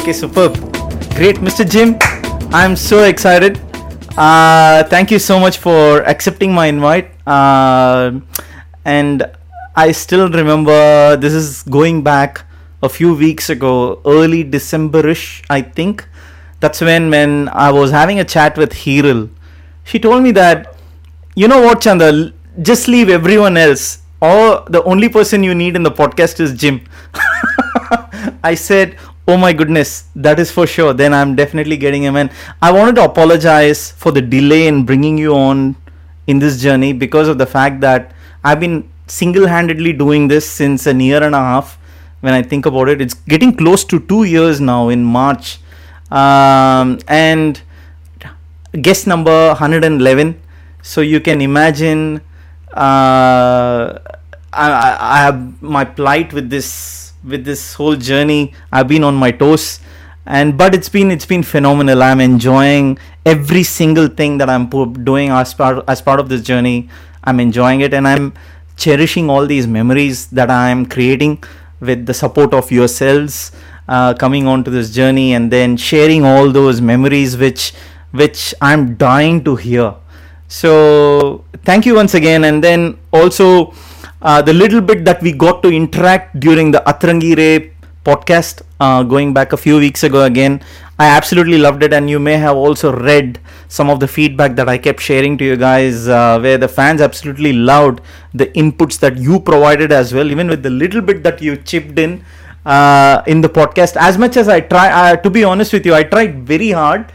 Okay, superb. Great, Mr. Jim. I'm so excited. Uh, thank you so much for accepting my invite. Uh, and I still remember this is going back a few weeks ago, early Decemberish, I think. That's when when I was having a chat with Hiril. She told me that, you know what, Chanda, just leave everyone else. Or the only person you need in the podcast is Jim. I said, oh my goodness, that is for sure. Then I'm definitely getting him. And I wanted to apologize for the delay in bringing you on in this journey because of the fact that I've been single handedly doing this since a year and a half. When I think about it, it's getting close to two years now in March. Um, and guest number 111. So you can imagine uh, I, I have my plight with this with this whole journey. I've been on my toes, and but it's been it's been phenomenal. I'm enjoying every single thing that I'm doing as part as part of this journey. I'm enjoying it, and I'm cherishing all these memories that I'm creating with the support of yourselves. Uh, coming on to this journey and then sharing all those memories which which I'm dying to hear. So thank you once again, and then also uh, the little bit that we got to interact during the Atrangi Re podcast uh, going back a few weeks ago again. I absolutely loved it, and you may have also read some of the feedback that I kept sharing to you guys, uh, where the fans absolutely loved the inputs that you provided as well, even with the little bit that you chipped in uh, in the podcast. As much as I try, uh, to be honest with you, I tried very hard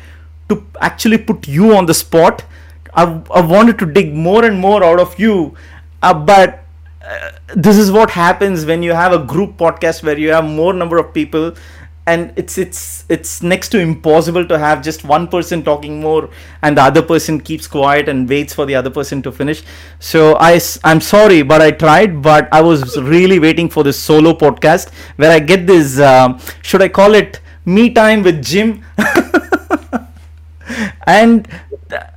to actually put you on the spot. I, I wanted to dig more and more out of you, uh, but uh, this is what happens when you have a group podcast where you have more number of people and it's it's it's next to impossible to have just one person talking more and the other person keeps quiet and waits for the other person to finish. So i i'm sorry but i tried but i was really waiting for this solo podcast where i get this um, should i call it me time with jim? And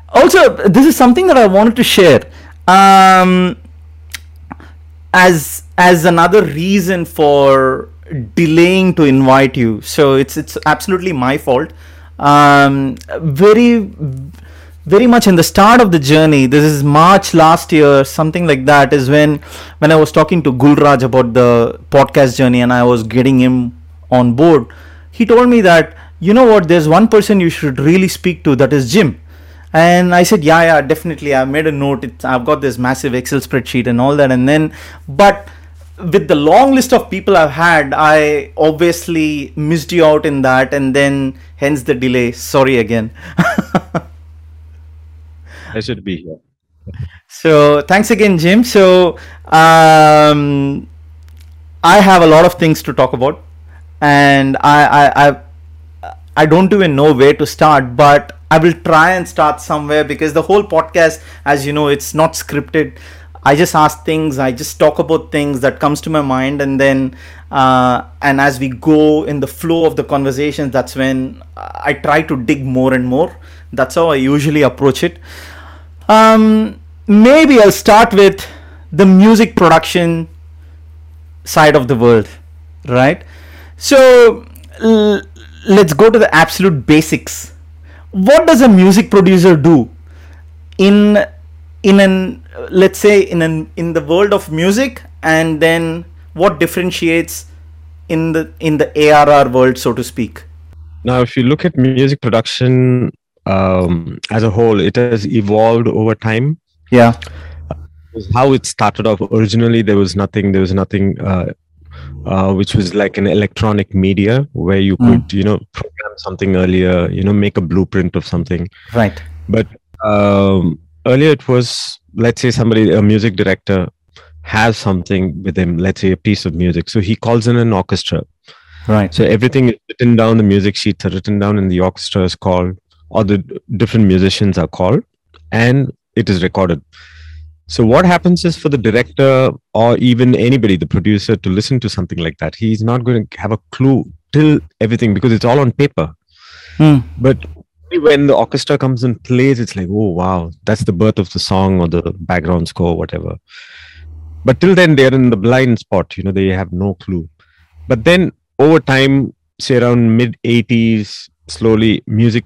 also this is something that i wanted to share. Um, as as another reason for delaying to invite you. So it's it's absolutely my fault. Um, very very much in the start of the journey this is march last year something like that is when when i was talking to gulraj about the podcast journey and i was getting him on board. He told me that you know what? There's one person you should really speak to that is jim and i said yeah yeah definitely i made a note. It's, i've got this massive excel spreadsheet and all that. And then but with the long list of people i've had i obviously missed you out in that and then hence the delay. Sorry again. I should be here. So thanks again jim. So um, i have a lot of things to talk about and I, I i i don't even know where to start but I will try and start somewhere because the whole podcast, as you know, it's not scripted. I just ask things, I just talk about things that comes to my mind, and then uh, and as we go in the flow of the conversations, that's when I try to dig more and more. That's how I usually approach it. Um, maybe I'll start with the music production side of the world, right? So l- let's go to the absolute basics. What does a music producer do in in an let's say in an in the world of music and then what differentiates in the in the ARR world so to speak? Now if you look at music production um, as a whole it has evolved over time. Yeah. How it started off originally there was nothing there was nothing uh, uh, which was like an electronic media where you could mm. you know program something earlier you know make a blueprint of something. Right. But um, earlier it was let's say somebody a music director has something with him let's say a piece of music. So he calls in an orchestra. Right. So everything is written down the music sheets are written down and the orchestra is called or the different musicians are called and it is recorded so what happens is for the director or even anybody, the producer, to listen to something like that, he's not going to have a clue till everything because it's all on paper. Hmm. But when the orchestra comes and plays, it's like, oh wow, that's the birth of the song or the background score, whatever. But till then, they're in the blind spot. You know, they have no clue. But then over time, say around mid 80s slowly music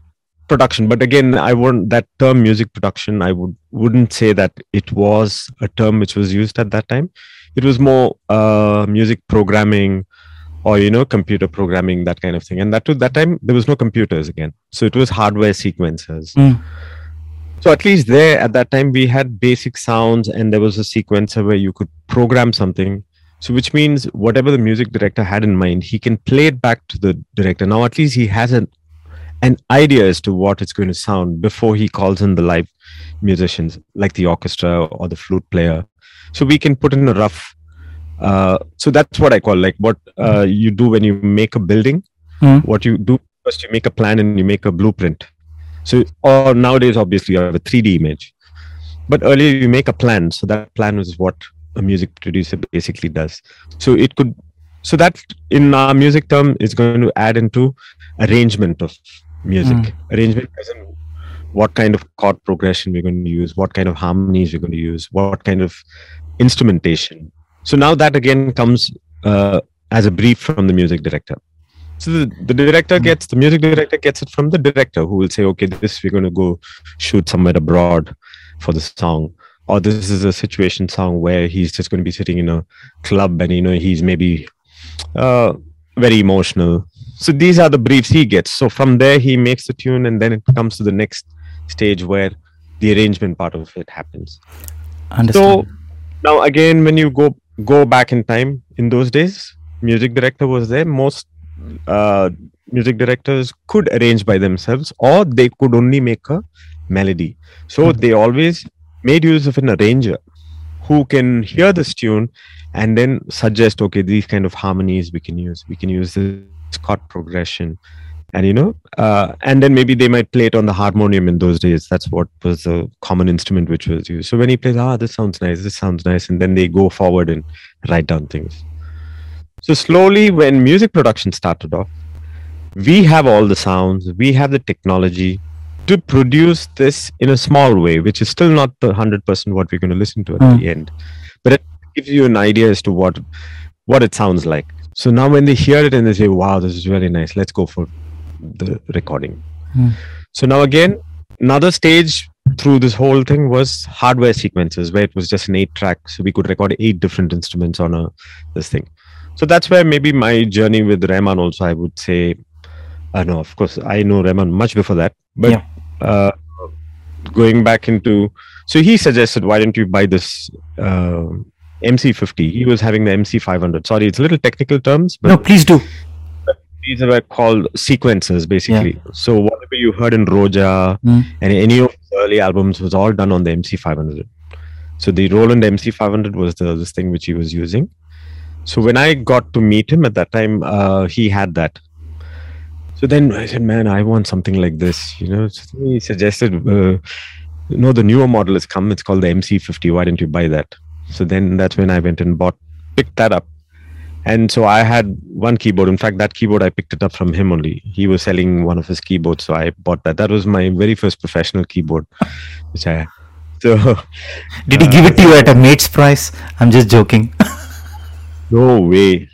production. But again i wouldn't that term music production i would wouldn't say that it was a term which was used at that time. It was more uh, music programming or you know computer programming that kind of thing. And that to that time there was no computers again. So it was hardware sequencers. Mm. so at least there at that time we had basic sounds and there was a sequencer where you could program something. So which means whatever the music director had in mind he can play it back to the director. Now at least he has an an idea as to what it's going to sound before he calls in the live musicians like the orchestra or the flute player. So we can put in a rough uh, so that's what i call like what uh, you do when you make a building. Mm. what you do first you make a plan and you make a blueprint. So or nowadays obviously you have a 3d image. But earlier you make a plan. So that plan is what a music producer basically does. So it could so that in our music term is going to add into arrangement of music Mm. arrangement as in what kind of chord progression we're going to use what kind of harmonies we're going to use what kind of instrumentation so now that again comes uh, as a brief from the music director so the, the director Mm. gets the music director gets it from the director who will say okay this we're going to go shoot somewhere abroad for the song or this is a situation song where he's just going to be sitting in a club and you know he's maybe uh, very emotional so these are the briefs he gets. So from there he makes the tune and then it comes to the next stage where the arrangement part of it happens. Understand. so now again when you go go back in time in those days music director was there. Most uh, music directors could arrange by themselves or they could only make a melody. So Mhm. they always made use of an arranger who can hear this tune and then suggest okay these kind of harmonies we can use. We can use this chord progression. And you know uh, and then maybe they might play it on the harmonium in those days. That's what was the common instrument which was used. So when he plays ah this sounds nice this sounds nice and then they go forward and write down things. So slowly when music production started off we have all the sounds we have the technology to produce this in a small way which is still not the 100% what we're going to listen to at Mm. the end. But it gives you an idea as to what what it sounds like so now when they hear it and they say wow this is really nice let's go for the recording Mm. so now again another stage through this whole thing was hardware sequences where it was just an eight track so we could record eight different instruments on a this thing so that's where maybe my journey with Rahman also I would say I know, of course I know Rahman much before that but Yeah. uh, going back into so he suggested why don't you buy this uh, MC50 he was having the MC500 sorry it's a little technical terms but no, please do. these are called sequences, basically. So whatever you heard in Roja Mm. and any of his early albums was all done on the MC500 so the Roland MC500 was the this thing which he was using. So when I got to meet him at that time uh, he had that. So then I said man I want something like this you know. So he suggested uh, no the newer model has come. It's called the MC50 why don't you buy that so then that's when I went and bought picked that up and so I had one keyboard. In fact, that keyboard I picked it up from him only. He was selling one of his keyboards, so I bought that. That was my very first professional keyboard, which I. So Did he give it to you at a mate's price? I'm just joking. no way.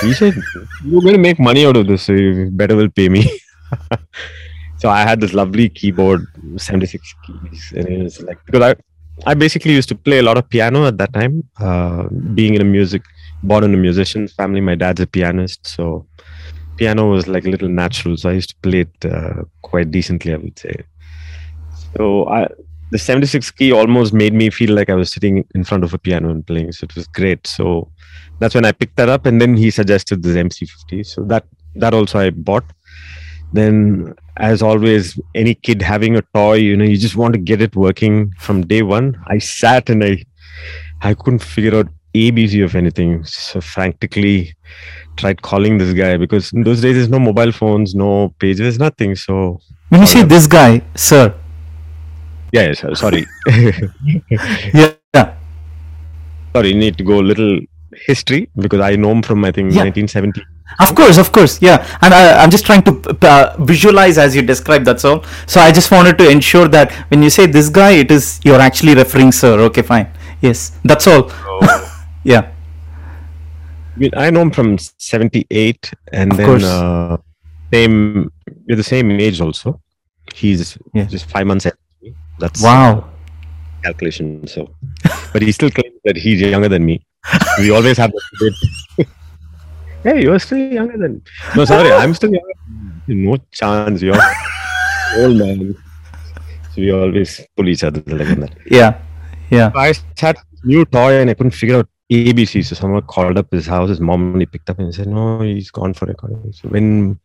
He said you're going to make money out of this, so you better will pay me. so I had this lovely keyboard, 76 keys, and it was like because I. I basically used to play a lot of piano at that time, uh, being in a music, born in a musician's family. My dad's a pianist, so piano was like a little natural. So I used to play it uh, quite decently, I would say. So I, the 76 key almost made me feel like I was sitting in front of a piano and playing. So it was great. So that's when I picked that up, and then he suggested this MC50. So that that also I bought. Then, as always, any kid having a toy, you know, you just want to get it working from day one. I sat and I, I couldn't figure out ABC of anything. So frantically tried calling this guy because in those days there's no mobile phones, no pages, nothing. So When you say Alright. this guy, sir, yeah, yes, uh, sorry, yeah, yeah, sorry, you need to go a little history because I know him from I think Yeah. 1970. of course, of course, yeah. And I, I'm just trying to uh, visualize as you describe. That's all. So I just wanted to ensure that when you say this guy, it is you're actually referring sir. Okay, fine. Yes, that's all. So, Yeah. I, mean, I know him from 78 and Of then course. uh, same we're the same age also. He's Yeah. just five months ahead. That's Wow. calculation. So, but he still claims that he's younger than me. We always have that debate. hey, you're still younger than. No, sorry, I'm still younger. No chance. You're old man. So we always pull each other like that. Yeah. Yeah. I had new toy and I couldn't figure out ABC. So someone called up his house, his mom, and he picked up and said, "No, he's gone for recording." So when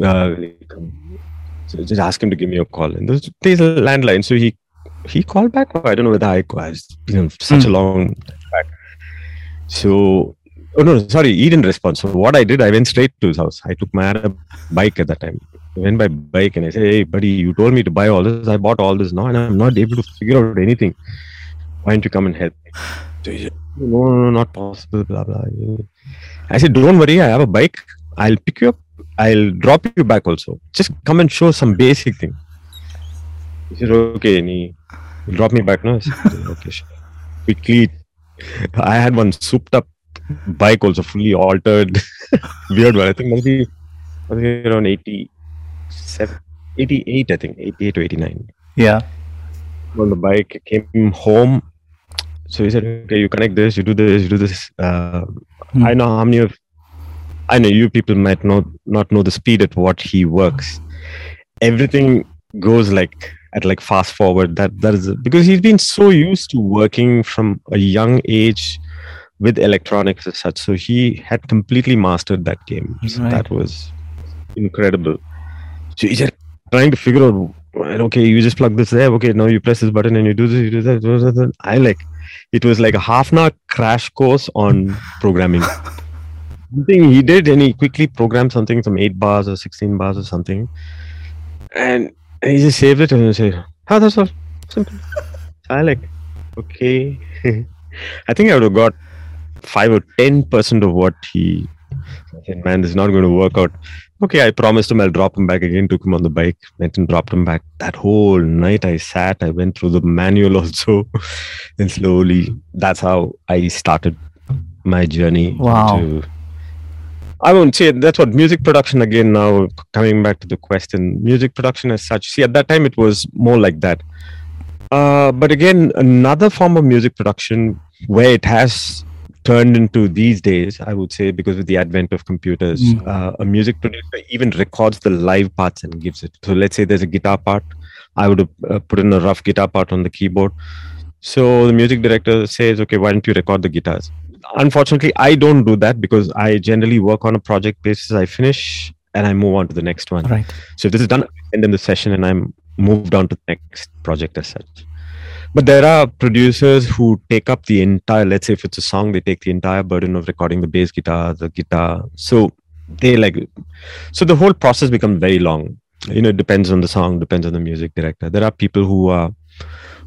uh, will he come? So just ask him to give me a call. And there's, there's a landline. So he he called back. Or I don't know whether I called. It's been such a long time back. So oh no, sorry, he didn't respond. So what I did, I went straight to his house. I took my other bike at that time. I went by bike and I said, "Hey, buddy, you told me to buy all this. I bought all this now, and I'm not able to figure out anything. Why don't you come and help me?" So he said, "No, no, no, not possible." Blah blah. I said, "Don't worry, I have a bike. I'll pick you up. I'll drop you back also. Just come and show some basic thing." He said, "Okay," and he dropped me back. No, I said, okay, sure. Quickly, I had one souped up bike also fully altered. Weird one. I think must be, must be around 87 88 i think 88 to 89 Yeah. on the bike came home so he said okay you connect this you do this you do this. Uh, Hmm. i know how many of i know you people might not not know the speed at what he works. Everything goes like at like fast forward that that is because he's been so used to working from a young age with electronics as such so he had completely mastered that game. So Right. that was incredible. So he's just trying to figure out okay you just plug this there okay now you press this button and you do this you do that, do that, i like it was like a half an hour crash course on programming. Something he did and he quickly programmed something some 8 bars or 16 bars or something. And he just saved it and he said oh that's all. Simple. I like. Okay. I think i would have got 5 or 10 percent of what he said, man this is not going to work out. Okay i promised him i'll drop him back again took him on the bike went and dropped him back. That whole night i sat i went through the manual also and slowly that's how i started my journey Wow. into- I won't say that's what music production again. Now coming back to the question, music production as such. See, at that time it was more like that. Uh, but again, another form of music production where it has turned into these days, I would say, because of the advent of computers, Mm. uh, a music producer even records the live parts and gives it. So let's say there's a guitar part, I would uh, put in a rough guitar part on the keyboard. So the music director says, "Okay, why don't you record the guitars?" Unfortunately, I don't do that because I generally work on a project basis. I finish and I move on to the next one. Right. So if this is done, I end in the session and I'm moved on to the next project as such. But there are producers who take up the entire, let's say if it's a song, they take the entire burden of recording the bass guitar, the guitar. So they like, so the whole process becomes very long. You know, it depends on the song, depends on the music director. There are people who are,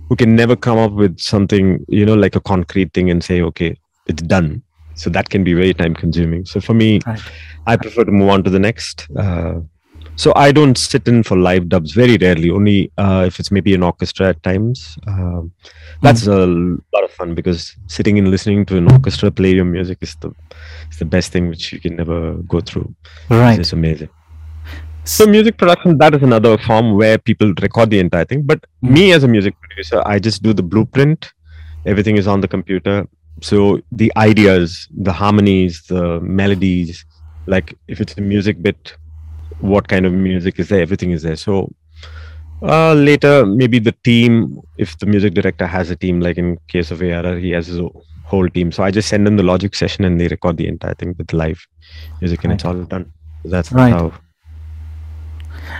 who can never come up with something, you know, like a concrete thing and say, okay, it's done. So that can be very time consuming. So for me, Right. I prefer to move on to the next. Uh, so I don't sit in for live dubs very rarely. Only uh, if it's maybe an orchestra at times. Um, that's a lot of fun because sitting and listening to an orchestra play your music is the is the best thing which you can never go through. Right. It's amazing. So music production that is another form where people record the entire thing. But Mm. me as a music producer, I just do the blueprint. Everything is on the computer. So the ideas, the harmonies, the melodies, like if it's a music bit, what kind of music is there? Everything is there. So uh, later, maybe the team, if the music director has a team, like in case of ARR, he has his whole team. So I just send them the logic session and they record the entire thing with live music and it's all done. That's Right. how.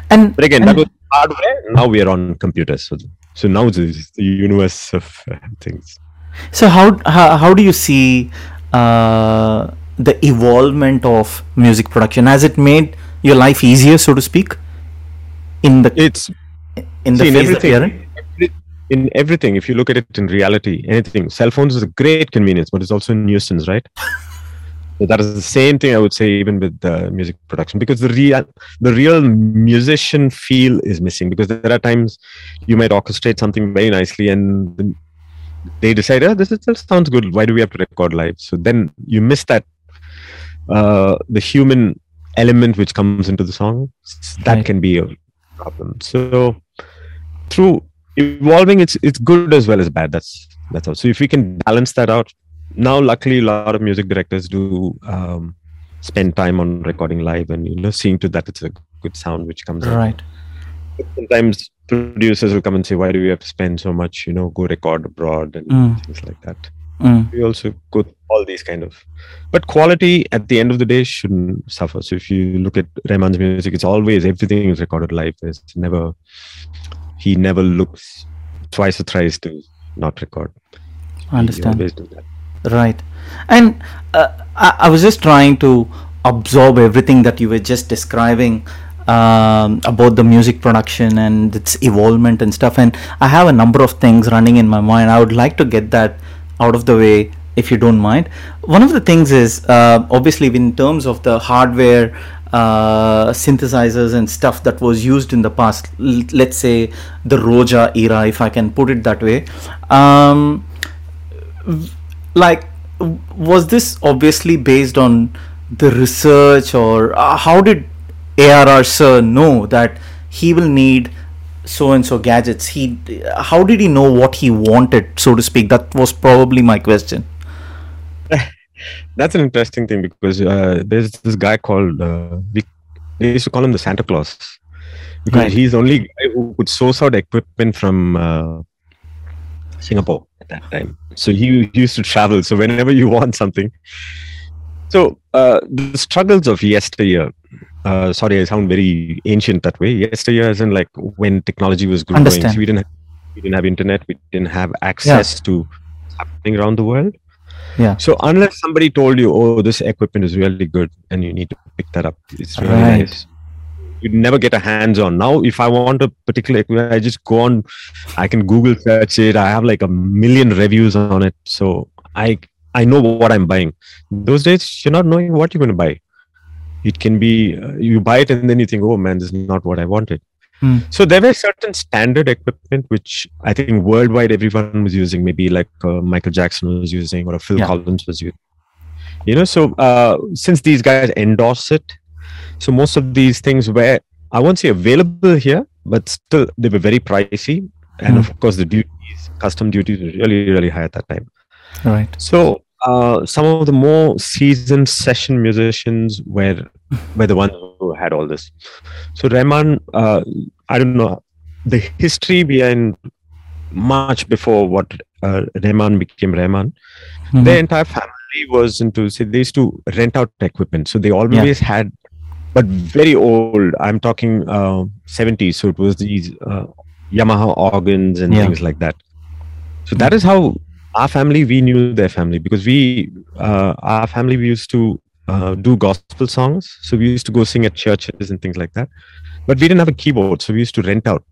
And But again, and- that was hardware. Now we are on computers. So, so now it's the universe of things. So how how, how do you see uh, the evolvement of music production? Has it made your life easier, so to speak, in the It's in the see, in phase that we are in? everything, every- in everything, if you look at it in reality, anything, cell phones is a great convenience, but it's also a nuisance, right? so that is the same thing I would say even with uh, music production because the real the real musician feel is missing because there are times you might orchestrate something very nicely and then they decide, oh, this is, this sounds good. Why do we have to record live? So then you miss that uh, the human element which comes into the song that Right. can be a problem so through evolving it's it's good as well as bad that's that's all so if we can balance that out now luckily a lot of music directors do um, spend time on recording live and you know seeing to that it's a good sound which comes out Right. sometimes producers will come and say why do we have to spend so much you know go record abroad and Mm. things like that Mm. we also go all these kind of but quality at the end of the day shouldn't suffer so if you look at Rahman's music it's always everything is recorded live there's never he never looks twice or thrice to not record I understand. he always do that Right. And uh, I, I was just trying to absorb everything that you were just describing um, about the music production and its evolvement and stuff. And I have a number of things running in my mind. I would like to get that out of the way if you don't mind. One of the things is uh, obviously in terms of the hardware. Uh, synthesizers and stuff that was used in the past l- let's say the roja era if i can put it that way um, like was this obviously based on the research or uh, how did arr sir know that he will need so and so gadgets he how did he know what he wanted so to speak that was probably my question that's an interesting thing because uh, there's this guy called uh, we they used to call him the Santa Claus because Right. he's the only guy who could source out equipment from uh, Singapore at that time. So he used to travel. So whenever you want something, so uh, the struggles of yesteryear. Uh, sorry, I sound very ancient that way. Yesteryear, as in like when technology was growing, so we didn't have, we didn't have internet, we didn't have access to what's happening around the world. Yeah. So unless somebody told you, oh, this equipment is really good and you need to pick that up, it's really Right. nice. You'd never get a hands on. Now, if I want a particular equipment, I just go on, I can Google search it. I have like a million reviews on it. So I I know what I'm buying. Those days, you're not knowing what you're going to buy. It can be uh, you buy it and then you think, oh man, this is not what I wanted. Hmm. So there were certain standard equipment which I think worldwide everyone was using. Maybe like uh, Michael Jackson was using or Phil Yeah. Collins was using. You know, so uh, since these guys endorse it, so most of these things were I won't say available here, but still they were very pricey, and Hmm. of course the duties, custom duties, were really really high at that time. right So uh, some of the more seasoned session musicians were were the ones who had all this. So Rahman, uh, I don't know the history behind much before what uh, Rahman became Rahman. Mhm. Their entire family was into. See, they used to rent out equipment, so they always had, but very old. I'm talking uh, 70s, so it was these uh, Yamaha organs and Yeah. things like that. So that is how our family we knew their family because we uh, our family we used to uh, do gospel songs. So we used to go sing at churches and things like that. But we didn't have a keyboard so we used to rent out.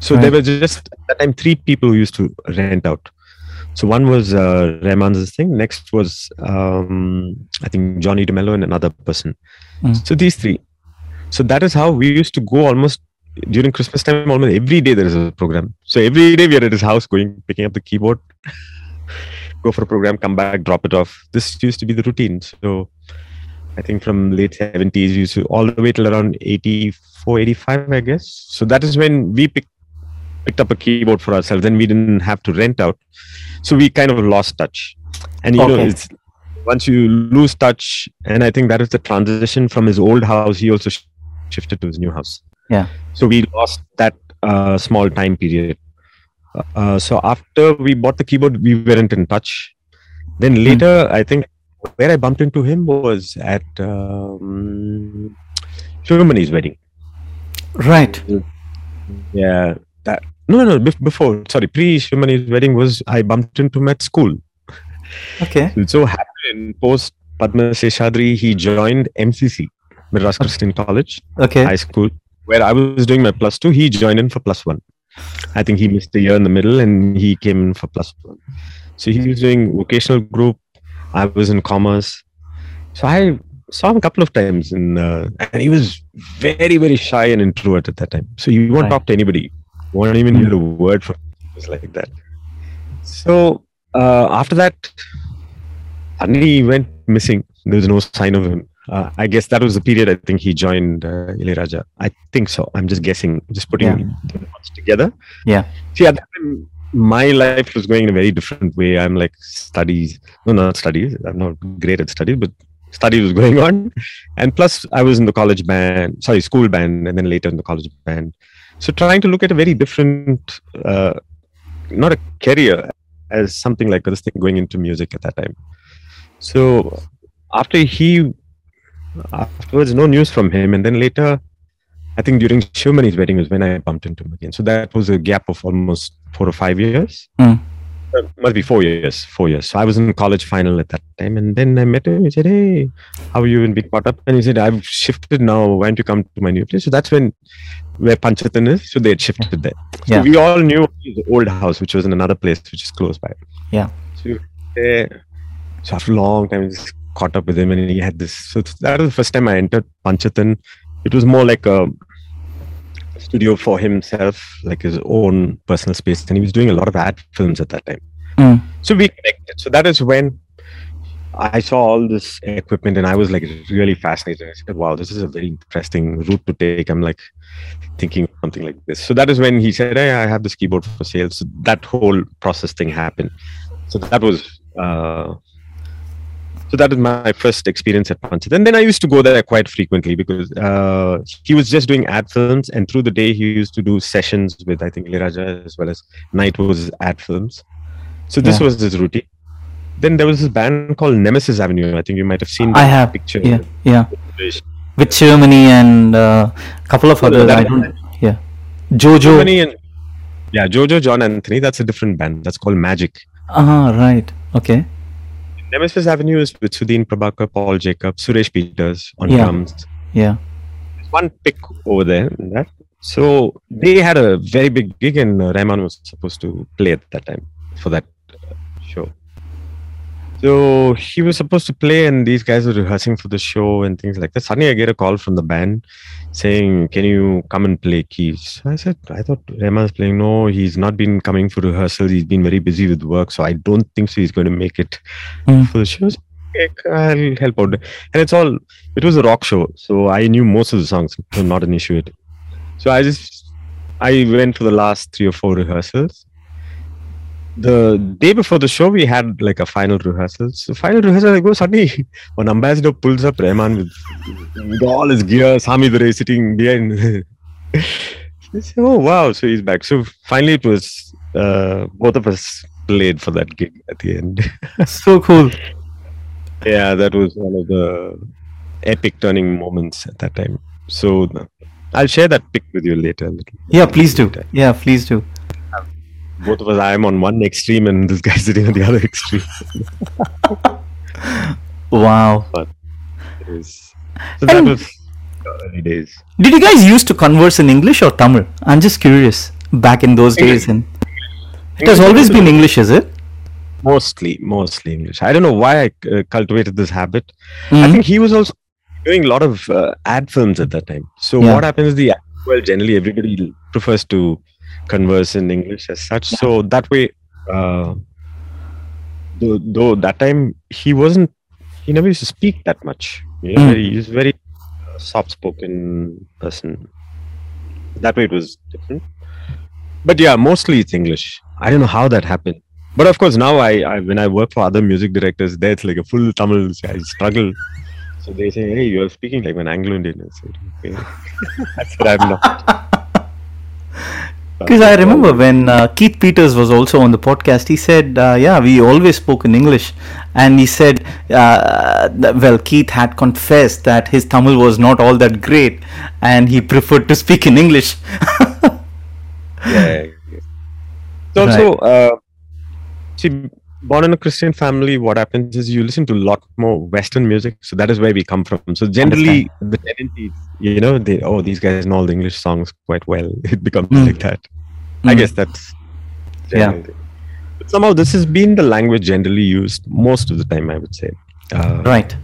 So there were just at that time three people who used to rent out. So one was uh, thing next was um, I think Johnny DeMello and another person. Mm. so these three. So that is how we used to go almost during Christmas time almost every day there is a program. So every day we are at his house going picking up the keyboard go for a program, come back, drop it off. This used to be the routine. So I think from late 70s, we used to all the way till around 84, 85, I guess. So that is when we picked picked up a keyboard for ourselves. Then we didn't have to rent out. So we kind of lost touch. And you know, it's once you lose touch, and I think that is the transition from his old house, he also sh- shifted to his new house. Yeah. So we lost that uh, small time period. Uh, so after we bought the keyboard, we weren't in touch. Then later, I think where I bumped into him was at um, Shivamani's wedding. right Yeah, that no, no, no. Before, sorry, pre Shivamani's wedding was I bumped into him at school. okay It so happened in post Padma Seshadri, he joined MCC, Madras Christian College, okay high school, where I was doing my plus two. He joined in for plus one. I think he missed a year in the middle and he came in for plus one. So he was doing vocational group. I was in commerce. So I saw him a couple of times in, uh, and he was very, very shy and introvert at that time. So you won't Right. talk to anybody. You won't even hear a word from him. It was like that. So uh, after that, suddenly he went missing. There was no sign of him. Uh, I guess that was the period I think he joined uh, Ilayaraja. I think so. I'm just guessing, just putting Yeah. the together. Yeah. See, at that time, my life was going in a very different way. I'm like studies, no, not studies. I'm not great at studies, but studies was going on, and plus I was in the college band, sorry, school band, and then later in the college band. So trying to look at a very different, uh, not a career, as something like this thing going into music at that time. So after he afterwards no news from him. And then later i think during Shivamani's wedding was when i bumped into him again. So that was a gap of almost four or five years. Mm. Uh, must be four years four years. So i was in college final at that time. And then i met him. He said hey how are you? And we caught up. And he said i've shifted now. Why don't you come to my new place? So that's when where panchathan is. So they had shifted there. So Yeah. we all knew his old house which was in another place which is close by. Yeah. so, there. so after a long time, caught up with him, and he had this. So that was the first time I entered Panchathan. It was more like a studio for himself, like his own personal space, and he was doing a lot of ad films at that time. Mm. So we connected. So that is when I saw all this equipment, and I was like really fascinated. I said, "Wow, this is a very interesting route to take." I'm like thinking of something like this. So that is when he said, "Hey, I have this keyboard for sale." So that whole process thing happened. So that was. Uh, so that is my first experience at Panchat. And then I used to go there quite frequently because uh, he was just doing ad films, and through the day he used to do sessions with I think Raja as well as night was ad films. So this Yeah. was his routine. Then there was this band called Nemesis Avenue. I think you might have seen. I have. picture. Yeah, yeah. With Germany and a couple of others. I don't. Yeah. Jojo. Germany and yeah, Jojo John Anthony. That's a different band. That's called Magic. Ah, right. Okay. Nemesis Avenue is with Sudhin Prabhakar, Paul Jacob, Suresh Peters on Yeah. drums. Yeah. There's one pick over there. that. So they had a very big gig, and uh, Rahman was supposed to play at that time for that. So he was supposed to play, and these guys were rehearsing for the show and things like that. Suddenly, I get a call from the band saying, "Can you come and play keys?" I said, "I thought Rahman's playing. No, he's not been coming for rehearsals. He's been very busy with work, so I don't think so. He's going to make it Mm. for the shows." Okay, I'll help out. And it's all. It was a rock show, so I knew most of the songs. So not an issue. It. So I just I went for the last three or four rehearsals. The day before the show, we had like a final rehearsal. So final rehearsal, I go suddenly one ambassador pulls up Rahman with, with all his gear, Samidurai sitting behind. I say, oh wow! So he's back. So finally, it was uh, both of us played for that gig at the end. So cool. yeah, that was one of the epic turning moments at that time. So I'll share that pic with you later. Yeah, please do. Yeah, please do. Both of us i'm on one extreme and this guy's sitting on the other extreme Wow. It was- so that And- was early days Did you guys used to converse in English or Tamil? I'm just curious. Back in those days, and it has always been English, is it? mostly mostly english i don't know why i uh, cultivated this habit i Mhm. think he was also doing a lot of uh, ad films at that time so Yeah. what happens is the well generally everybody prefers to converse in english as such. So that way uh, though, though that time he wasn't he never used to speak that much. You know, Mm. he was very uh, soft spoken person. That way it was different. But yeah mostly it's english. I don't know how that happened. But of course now I, I when i work for other music directors there it's like a full tamil i struggle. So they say hey you're speaking like an anglo-indian. I said, okay. i said i'm not Because I remember when uh, Keith Peters was also on the podcast, he said, uh, "Yeah, we always spoke in English," and he said, uh, "Well, Keith had confessed that his Tamil was not all that great, and he preferred to speak in English." yeah. It's also, uh, see, born in a Christian family, what happens is you listen to a lot more Western music. So that is where we come from. So generally, the tendency, you know, they oh these guys know all the English songs quite well. It becomes Mm. like that. I Mm. guess that's Yeah. But somehow this has been the language generally used most of the time. I would say. Uh, right.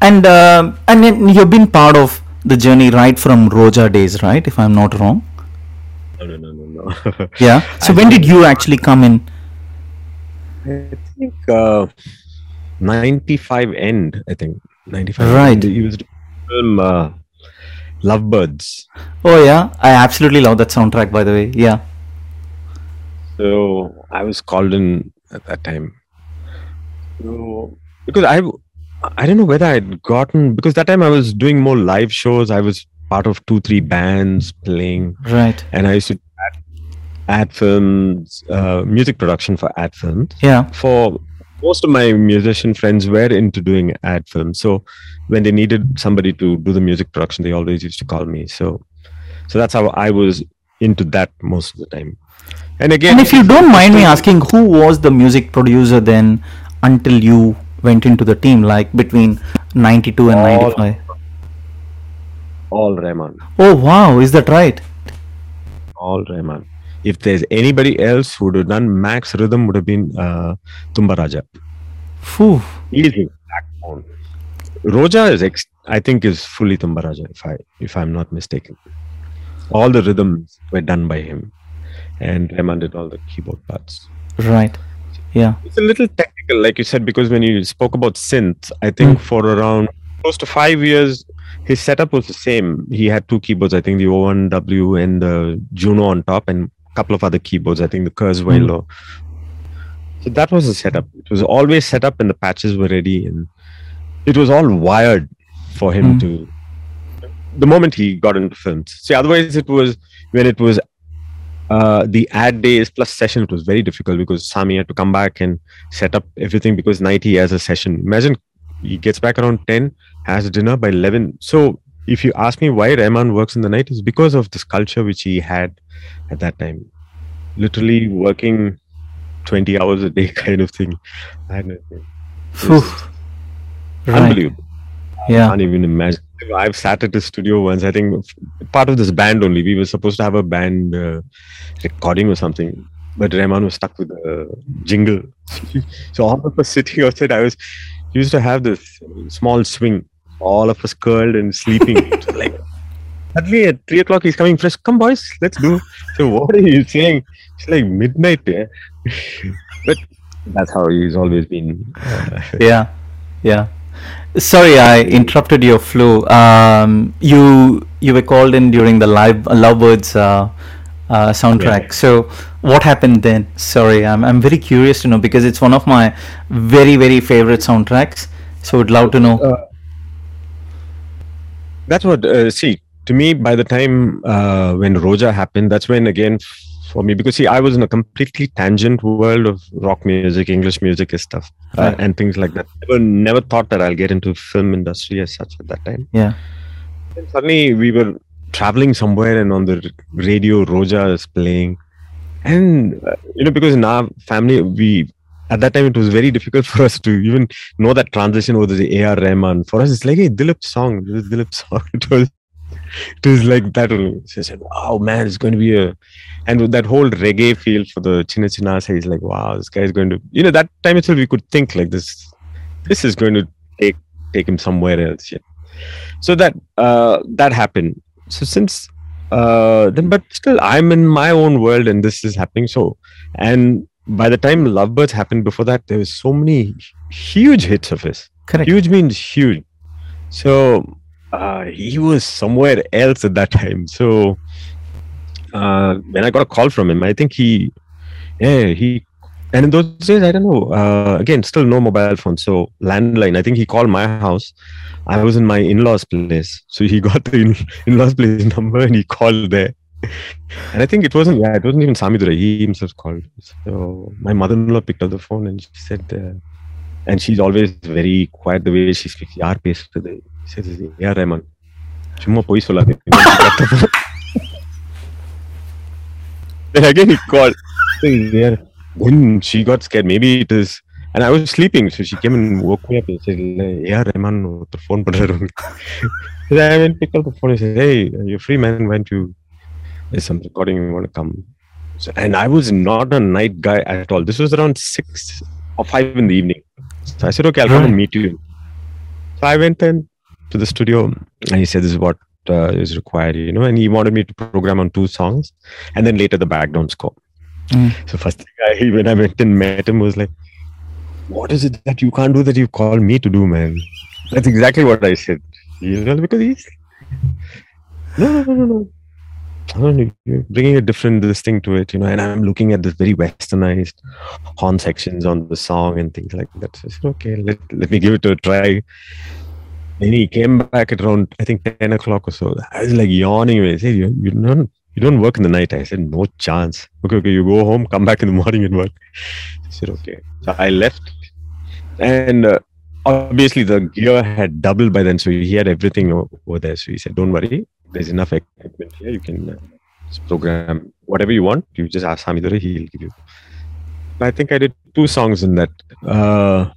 And uh, and then you've been part of the journey right from Roja days, right? If I'm not wrong. No, no, no, no, no. Yeah. So I when did you actually come in? I think uh, 95 end, I think. 95. Right. He was film uh, Lovebirds. Oh yeah, I absolutely love that soundtrack. By the way, yeah. So I was called in at that time. So, because I, I don't know whether I'd gotten because that time I was doing more live shows. I was part of two, three bands playing, Right. and I used to ad, films, uh, music production for ad films. Yeah. For most of my musician friends were into doing ad films, so when they needed somebody to do the music production, they always used to call me. So, so that's how I was into that most of the time. And again, And if you don't mind me asking, who was the music producer then until you went into the team, like between 92 and 95? all Rahman, Oh, wow. Is that right? all Rahman. If there's anybody else who would have done Max Rhythm, would have been uh, Tumba Raja. Phew. The backbone. Roja is, ex- I think, is fully Tumba Raja, if I if I'm not mistaken. All the rhythms were done by him, and Rahman did all the keyboard parts. Right. Yeah. It's a little technical, like you said, because when you spoke about synth, I think Mm. for around close to five years, his setup was the same. He had two keyboards, I think the O1W and the Juno on top, and couple of other keyboards. I think the Kurzweil. So that was the setup. It was always set up, and the patches were ready, and it was all wired for him Mm. to. The moment he got into films, see, otherwise it was when it was uh, the ad days plus session. It was very difficult because Sami had to come back and set up everything because night he has a session. Imagine he gets back around 10, has dinner by 11. So if you ask me why Rahman works in the night, it's because of this culture which he had at that time. Literally working 20 hours a day kind of thing. I don't. Phew. It's Right. Unbelievable. Yeah. Can't even imagine. I've sat at the studio once. I think part of this band only. We were supposed to have a band uh, recording or something, but Rahman was stuck with a jingle. so all of us sitting outside. I was used to have this small swing. All of us curled and sleeping. Like suddenly at three o'clock he's coming fresh. Come boys, let's do. So what are you saying? It's like midnight. Yeah? but that's how he's always been. Uh, Yeah. Yeah. Sorry, I interrupted your flow. Um, you you were called in during the live Lovebirds uh, uh, soundtrack. Yeah. So what happened then? Sorry, I'm I'm very curious to know because it's one of my very very favorite soundtracks. So would love to know. Uh, that's what uh, see to me by the time uh, when roja happened that's when again for me because see i was in a completely tangent world of rock music english music and stuff uh, and things like that. Never, never thought that i'll get into film industry as such at that time. Yeah. and suddenly we were traveling somewhere and on the radio roja is playing. And uh, you know because in our family we at that time it was very difficult for us to even know that transition over the AR Rahman. For us, it's like a Dilip song. This is Dilip song. It was, it was like that only. So I said, "Wow, man, it's going to be a," and with that whole reggae feel for the Chinna Chinna, he's like, "Wow, this guy is going to," you know, that time itself we could think like this. This is going to take take him somewhere else. Yeah. So that uh, that happened. So since uh, then, but still, I'm in my own world, and this is happening. So and by the time Lovebirds happened before that, there was so many huge hits of his. Correct. Huge means huge. So uh, he was somewhere else at that time. So uh, when I got a call from him, I think he, yeah, he, and in those days, I don't know. Uh, again, still no mobile phone, so landline. I think he called my house. I was in my in-laws' place, so he got the in- in-laws' place number and he called there and I think it wasn't, yeah, it wasn't even Samidurai. He himself called. So my mother in law picked up the phone and she said, uh, and she's always very quiet the way she speaks. யார் பேசுறது says, yeah, Rahman. சும்மா போய் சொல்லாது Then again he called. Then she got scared. Maybe it is. And I was sleeping, so she came and woke me up and said, Yeah, Rahman, the phone. I went pick up the phone and said, Hey, you're free, man. Why don't you there's some recording you want to come. So, and I was not a night guy at all. This was around six or five in the evening. So I said okay I'll come and meet you. So I went in to the studio and he said this is what uh, is required you know and he wanted me to program on two songs and then later the background score. Mm. so first thing I when I went and met him was like what is it that you can't do that you call me to do man? That's exactly what I said. You know, because he's no, no, no, no. I don't know, you're bringing a different this thing to it, you know. And I'm looking at this very westernized horn sections on the song and things like that. So I said, okay, let, let me give it a try. Then he came back at around, I think, 10 o'clock or so. I was like yawning. He said, you, you, don't, you don't work in the night. I said, no chance. Okay, okay, you go home, come back in the morning and work. I said, okay. So I left. And uh, obviously the gear had doubled by then. So he had everything over there. So he said, don't worry. There's enough equipment here. You can uh, program whatever you want. You just ask Hamidore, he'll give you. I think I did two songs in that. Uh,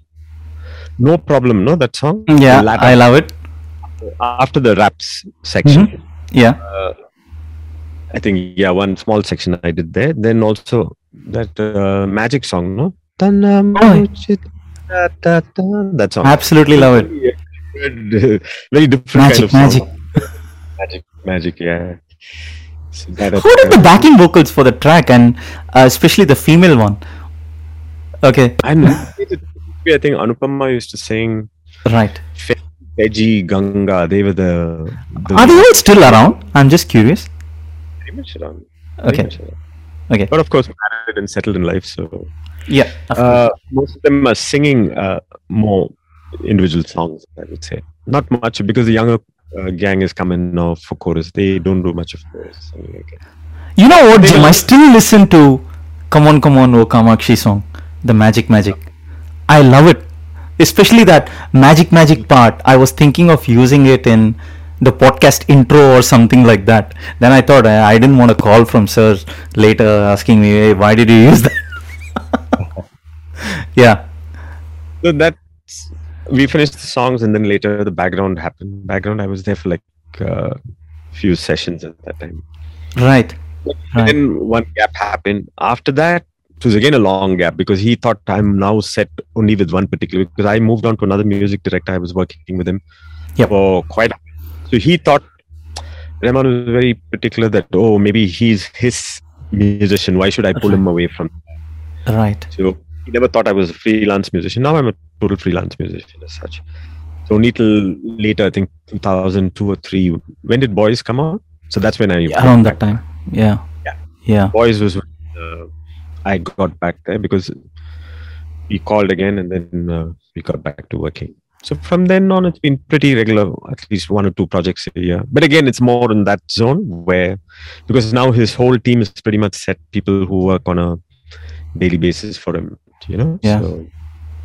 no problem, no, that song? Yeah, Lap- I love it. after the raps section. Yeah. Uh, I think yeah, one small section I did there. Then also that uh, magic song, no? Oh. Da, da, da, That song. Absolutely love it. Very different Magic, kind of magic. song. magic, magic. Yeah. So Who did the backing vocals for the track and uh, especially the female one? Okay, I think Anupama used to sing right. Veggie Ganga. They were the, the Are they all still around? I'm just curious. very much around. very Okay, much around. okay. But of course, married and settled in life, so Yeah. of uh, most of them are singing uh, more individual songs. I would say not much because the younger uh, gang is coming now for chorus. They don't do much of chorus. something like that. You know what, Jim? I still listen to Come On, Come On, O Kamakshi song, the Magic Magic. I love it. Especially that Magic Magic part. I was thinking of using it in the podcast intro or something like that. Then I thought I, I didn't want to call from Sir later asking me, hey, why did you use that? yeah. So that we finished the songs and then later the background happened. Background, I was there for like a few sessions at that time. Right. Right. Then one gap happened. After that, it was again a long gap because he thought I'm now set only with one particular. Because I moved on to another music director. I was working with him Yep. for quite. So he thought Rahman was very particular that oh maybe he's his musician. Why should I pull him away from? Right. So he never thought I was a freelance musician. Now I'm a total freelance musician as such. So only till later, I think 2002 or three. When did Boys come out? So that's when I Around that time. Yeah. Yeah. Yeah. Boys was when uh, I got back there because we called again and then uh, we got back to working. So from then on, it's been pretty regular, at least one or two projects a year. But again, it's more in that zone where, because now his whole team is pretty much set people who work on a daily basis for him, you know? Yeah. So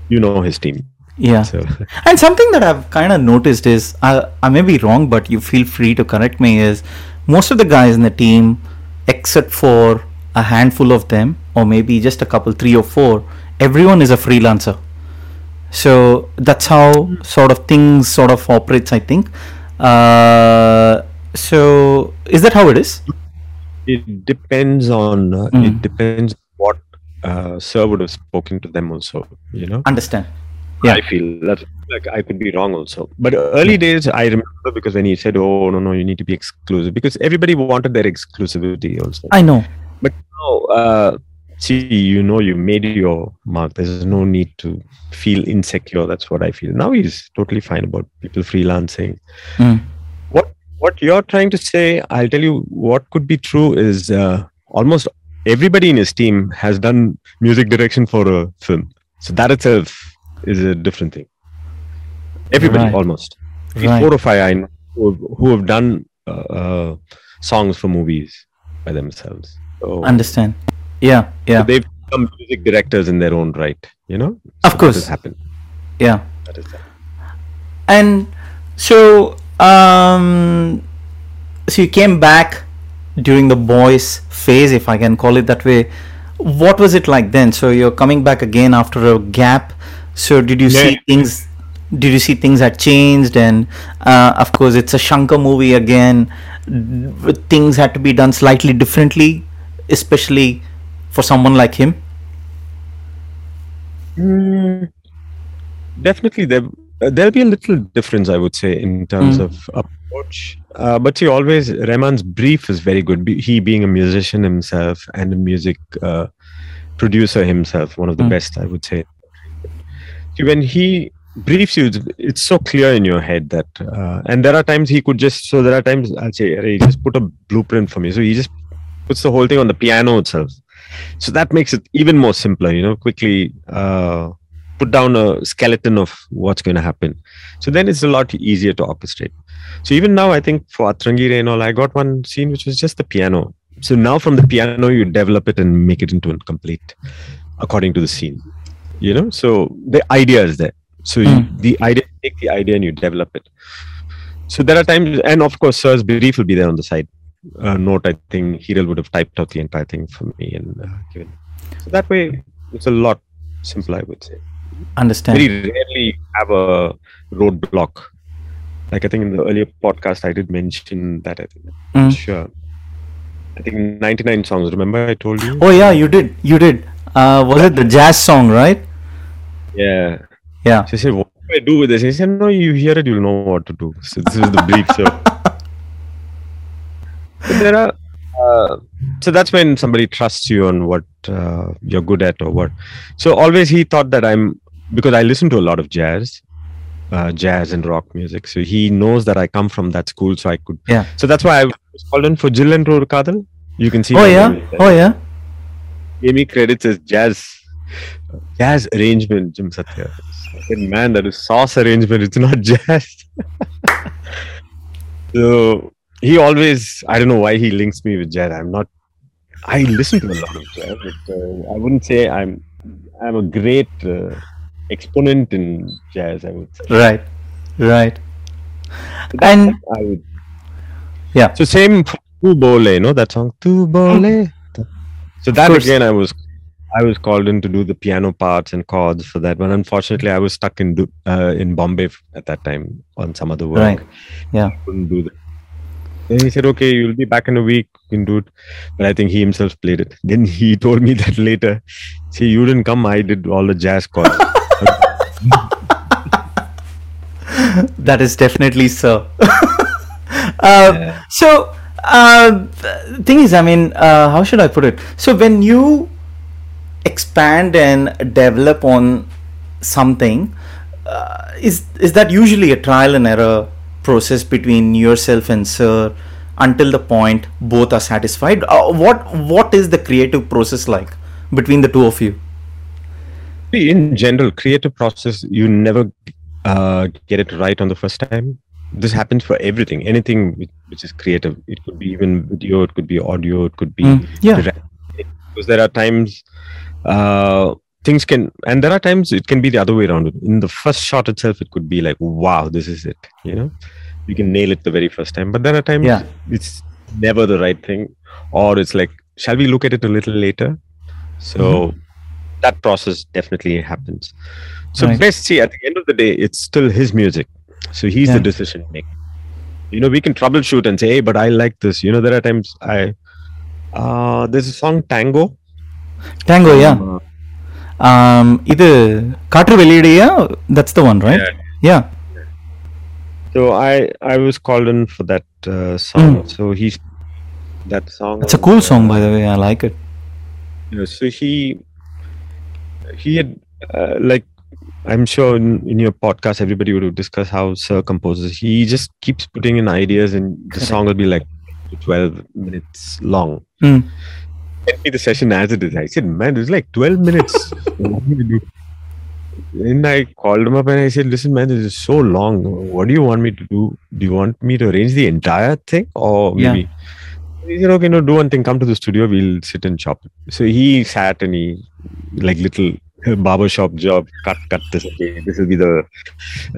you know his team. Yeah. So And something that I've kind of noticed is, I, I may be wrong, but you feel free to correct me, is most of the guys in the team, except for a handful of them, or maybe just a couple, three or four, everyone is a freelancer. So that's how sort of things sort of operates, I think. Uh, so is that how it is? it depends on, uh, Mm. it depends what uh, Sir would have spoken to them also, you know? Understand? Yeah. I feel that like I could be wrong also. But early days, I remember because when he said, "Oh no, no, you need to be exclusive," because everybody wanted their exclusivity also. I know. But now, uh, see, you know, you made your mark. There's no need to feel insecure. That's what I feel. Now he's totally fine about people freelancing. Mm. What what you're trying to say? I'll tell you. What could be true is uh, almost everybody in his team has done music direction for a film. So that itself is a different thing. Everybody, Right. almost. Right. Four or five I know who, who have done uh, uh, songs for movies by themselves. So, Understand? Yeah. Yeah. so they've become music directors in their own right. You know, Of course. that has happened. Yeah. That is that. And so, um, so you came back during the boys phase, if I can call it that way. What was it like then? So you're coming back again after a gap. So did you see things? Did you see things had changed? And uh, of course, it's a Shankar movie again. Things had to be done slightly differently, especially for someone like him. Mm, definitely, there there'll be a little difference, I would say, in terms Mm. of approach. Uh, but see, always Rahman's brief is very good. He being a musician himself and a music uh, producer himself, one of the Mm. best, I would say. See, when he briefs you. It's, it's so clear in your head that, uh, and there are times he could just. So there are times I'll say, "Hey, just put a blueprint for me." So he just puts the whole thing on the piano itself. So that makes it even more simpler. You know, quickly uh, put down a skeleton of what's going to happen. So then it's a lot easier to orchestrate. So even now, I think for Atrangi Re and all, I got one scene which was just the piano. So now from the piano, you develop it and make it into a complete according to the scene. You know, so the idea is there. So you, Mm. the idea, take the idea and you develop it. So there are times, and of course, Sir's brief will be there on the side. Uh, note, I think Hiral would have typed out the entire thing for me and uh, given. So that way, it's a lot simpler, I would say. Understand. Very rarely have a roadblock. Like I think in the earlier podcast, I did mention that. I think, Mm. sure. I think 99 songs. Remember, I told you? Oh yeah, you did. You did. Uh, was it the jazz song, right? Yeah. Yeah. She said, What do I do with this? He said, No, you hear it, you'll know what to do. So this is the brief. So, But there are. Uh, so that's when somebody trusts you on what uh, you're good at or what. So always he thought that I'm because I listen to a lot of jazz, uh, jazz and rock music. So he knows that I come from that school, so I could. Yeah. So that's why I was called in for Jillunu Oru Kaadhal. You can see. Oh yeah. name is there. Oh yeah. gave me credits as jazz jazz arrangement jim satya said, man that is sauce arrangement it's not jazz so he always i don't know why he links me with jazz i'm not i listen to a lot of jazz but uh, i wouldn't say i'm i'm a great uh, exponent in jazz i would say Right. Right. So And I would, Yeah. so same tu bole know that song tu bole so that again i was I was called in to do the piano parts and chords for that one. Unfortunately, I was stuck in uh, in Bombay at that time on some other work. Right. Yeah. couldn't do that. Then he said, "Okay, you'll be back in a week. You can do it." But I think he himself played it. Then he told me that later. See, you didn't come. I did all the jazz chords. that is definitely so. uh, So, uh, thing is, I mean, uh, how should I put it? So, when you expand and develop on something, uh, is is that usually a trial and error process between yourself and Sir until the point both are satisfied? Uh, what what is the creative process like between the two of you? See, in general, creative process, you never uh, get it right on the first time. This happens for everything, anything which, which is creative. It could be even video, it could be audio, it could be Mm, yeah. direct. Because there are times uh, things can, and there are times it can be the other way around. In the first shot itself, it could be like, wow, this is it. You know, you can nail it the very first time. But there are times Yeah. it's never the right thing, or it's like, shall we look at it a little later? So that process definitely happens. So Right. best see at the end of the day, it's still his music. So he's Yeah. the decision maker. You know, we can troubleshoot and say, hey, but I like this. You know, there are times I uh there's a song Tango. Tango, yeah. Uh, Um, இது காற்று வெளியிடையா that's the one, right? Yeah. so I I was called in for that uh, song. So he's that song. It's a was, cool uh, song, by the way. I like it. you know, so he he had uh, like i'm sure in, in your podcast everybody would discuss how sir composes he just keeps putting in ideas and the Correct. song will be like 12 minutes long Mm. send me the session as it is i said man it's like 12 minutes what do you do then i called him up and i said listen man this is so long what do you want me to do do you want me to arrange the entire thing or Yeah. Maybe know, okay, no, do one thing. Come to the studio. We'll sit and chop. So he sat and he, like little barber shop job, cut, cut this. Okay, this will be the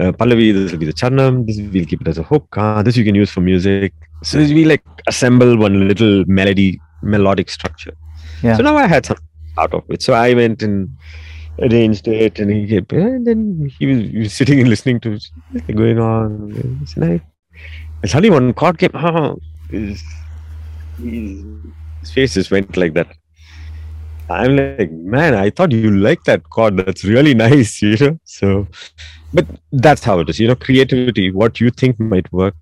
uh, Pallavi. This will be the Charanam. This we'll keep it as a hook. Ah, this you can use for music. So we like assemble one little melody, melodic structure. Yeah. So now I had some out of it. So I went and arranged it, and he kept, and then he was, he was sitting and listening to it going on. And I, and suddenly one chord came. His, his his face just went like that. I'm like, man, I thought you liked that chord. That's really nice, you know. So, but that's how it is, you know. Creativity, what you think might work,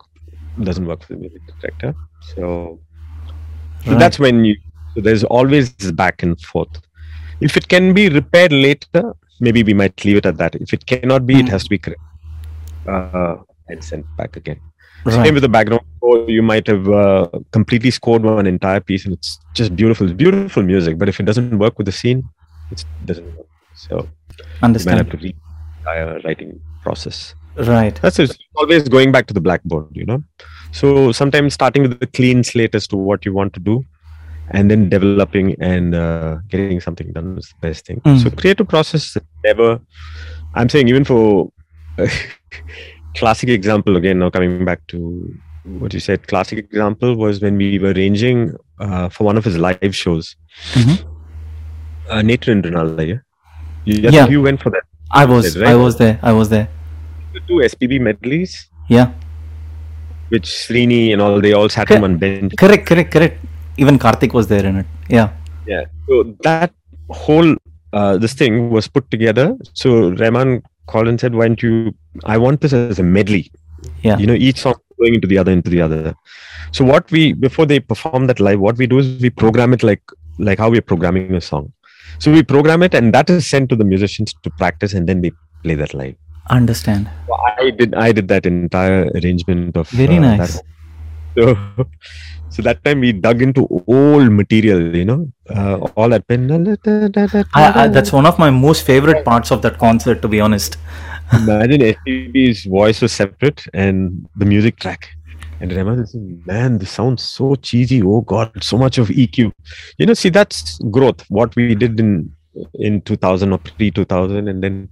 doesn't work for the music director. So, so Right. that's when you. So there's always this back and forth. If it can be repaired later, maybe we might leave it at that. If it cannot be, it Mm. has to be correct. Uh, and sent back again. Right. Same with the background score. You might have uh, completely scored one entire piece, and it's just beautiful. It's beautiful music. But if it doesn't work with the scene, it doesn't work. So you might Understand. have to read the entire writing process. Right. That's always going back to the blackboard, you know. So sometimes starting with a clean slate as to what you want to do, and then developing and uh, getting something done is the best thing. Mm. So creative process never. I'm saying even for classic example again. Now coming back to what you said, classic example was when we were arranging uh, for one of his live shows. Mhm. Uh, Netru Indru Naalai, yeah. You, Yeah. you went for that. I was. Right. I was there. I was there. The two SPB medleys. Yeah. which Srini and all they all sat Correct. on one bench. Correct. Correct. Correct. Even Karthik was there in it. Yeah. Yeah. So that whole uh, this thing was put together. So Rahman and said, "Why don't you? I want this as a medley. Yeah. You know, each song going into the other, into the other. So what we before they perform that live, what we do is we program it like like how we're programming a song. So we program it, and that is sent to the musicians to practice, and then they play that live. Understand. So I did I did that entire arrangement of Very uh, nice. that. So, so that time we dug into old material, you know, uh, all that. I, I, that's one of my most favorite parts of that concert, to be honest. Imagine SPB's voice was separate and the music track. And Rahman is man, this sounds so cheesy. Oh God, so much of EQ. You know, see, that's growth. What we did in in 2000 or pre 2000, and then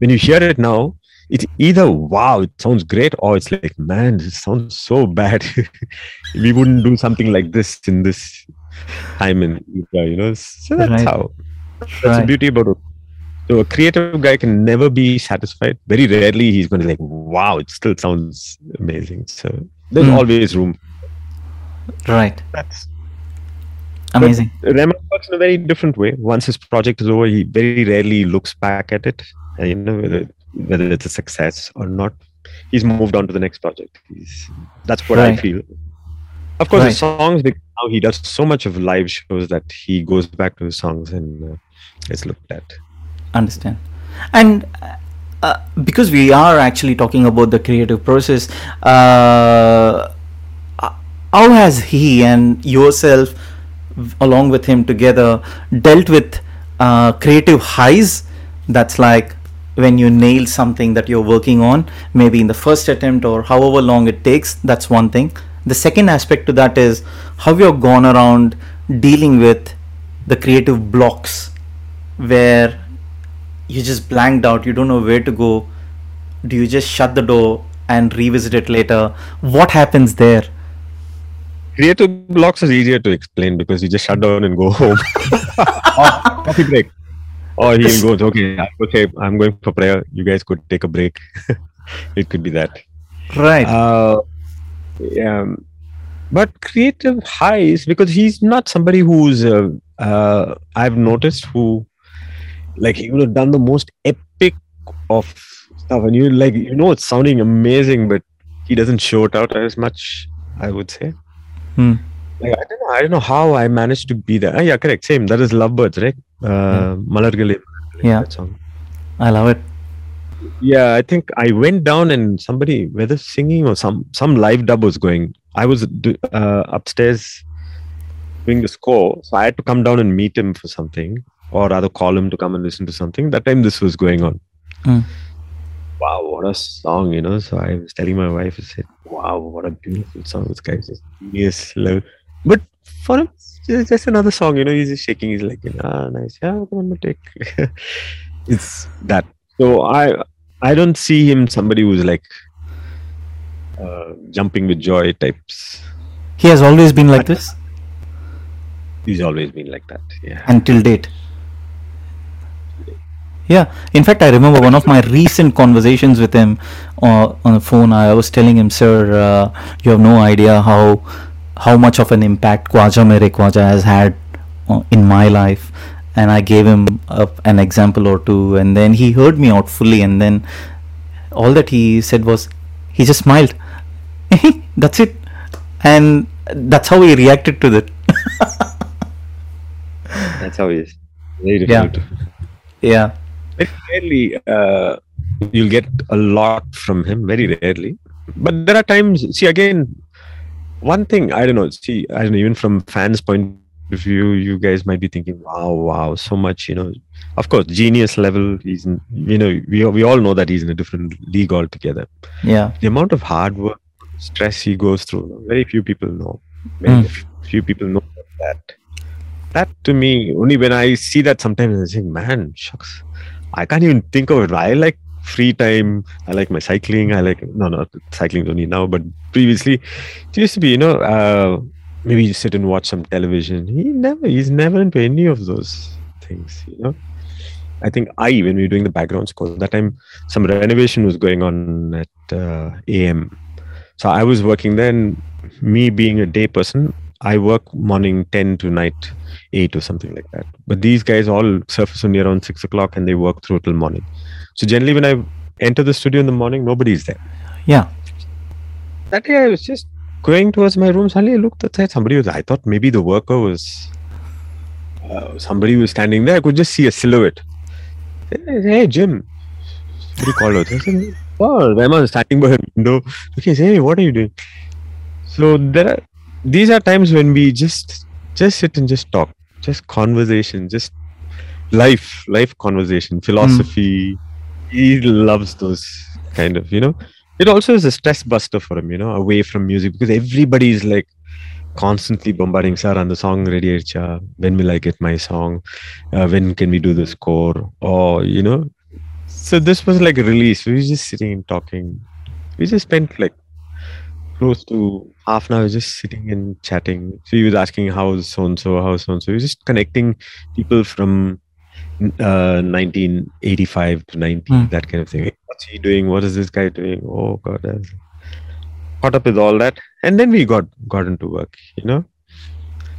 when you hear it now, it's either wow, it sounds great, or it's like, man, this sounds so bad. we wouldn't do something like this in this time in you know. So that's Right. how. That's the beauty about it. So a creative guy can never be satisfied. Very rarely he's going to be like, wow, it still sounds amazing. So there's Mm. always room. Right. That's Amazing. Rahman works in a very different way. Once his project is over, he very rarely looks back at it. And, you know whether it's a success or not. He's moved on to the next project. He's, that's what I feel. Of course, Right. the songs because now he does so much of live shows that he goes back to his songs and uh, it's looked at. understand and uh, because we are actually talking about the creative process uh, how has he and yourself along with him together dealt with uh, creative highs that's like when you nail something that you're working on maybe in the first attempt or however long it takes that's one thing the second aspect to that is how you've gone around dealing with the creative blocks where you just blanked out you don't know where to go do you just shut the door and revisit it later what happens there creative blocks is easier to explain because you just shut down and go home. or coffee break. Or he'll go, okay, okay, I'm going for prayer. You guys could take a break. it could be that. right Uh, yeah. But creative highs, because he's not somebody who's, uh, uh, I've noticed who, like, he would have done the most epic of stuff. And you, like, you know, it's sounding amazing, but he doesn't show it out as much, I would say. Hmm. Like, I don't know. I don't know how I managed to be there. Ah, yeah, correct. Same. That is Lovebirds, right? Uh, Malargale. Yeah. That song. i love it Yeah, I think I went down and somebody, whether singing or some some live dub was going. I was uh, upstairs doing the score, so I had to come down and meet him for something, or rather call him to come and listen to something. That time this was going on. Mm. Wow, what a song, you know. So I was telling my wife, I said, "Wow, what a beautiful song! This guy's just genius." level." But for him, it's just another song, you know. He's just shaking. his leg. "Ah, nice. Yeah, come on, take." it's that. So I I don't see him somebody who's like uh, jumping with joy types. he has always been like this He's always been like that. Yeah. until date yeah in fact i remember one of my recent conversations with him uh, on the phone i was telling him sir uh, you have no idea how how much of an impact Khwaja Mere Khwaja has had uh, in my life and i gave him a, an example or two and then he heard me out fully and then all that he said was he just smiled that's it and that's how he reacted to that That's how he is. Very Yeah. different. yeah very rarely uh, you'll get a lot from him. Very rarely, but there are times. See again, one thing I don't know. See, I don't know. Even from fans' point of view, you guys might be thinking, "Wow, wow, so much." You know, of course, genius level. He's, in, you know, we we all know that he's in a different league altogether. Yeah. The amount of hard work, stress he goes through, very few people know. Very Mm. few people know that. That to me, only when I see that sometimes I think, man, shucks, I can't even think of it. I like free time. I like my cycling. I like no, no, cycling only now, but previously it used to be, you know, uh, maybe you sit and watch some television. He never, he's never into any of those things, you know. I think I, when we were doing the background score, that time some renovation was going on at uh, AM. So I was working then. Me being a day person, I work morning 10 to night 8 or something like that. But these guys all surface only around 6 o'clock and they work through till morning. So generally, when I enter the studio in the morning, nobody's there. Yeah. That day, I was just going towards my room. Suddenly, I looked outside. Somebody was. I thought maybe the worker was. Uh, somebody was standing there. I could just see a silhouette. Hey, hey Jim. What do you call it? I said, Oh, I'm standing by her window. Okay, say, hey, what are you doing? So there are these are times when we just just sit and just talk, just conversation, just life, life conversation, philosophy. He loves those kind of, you know. It also is a stress buster for him, you know, away from music because everybody is like constantly bombarding sir on the song ready Aicha. when will i get my song? Uh, when can we do the score? Or you know. So this was like a release. We were just sitting and talking. We just spent like close to half an hour just sitting and chatting. So he was asking how's so and so how's so and so he was just connecting people from uh 1985 to 90 Hmm. that kind of thing. What's he doing? What is this guy doing? Oh god. Caught up with all that. And then we got got into work you know?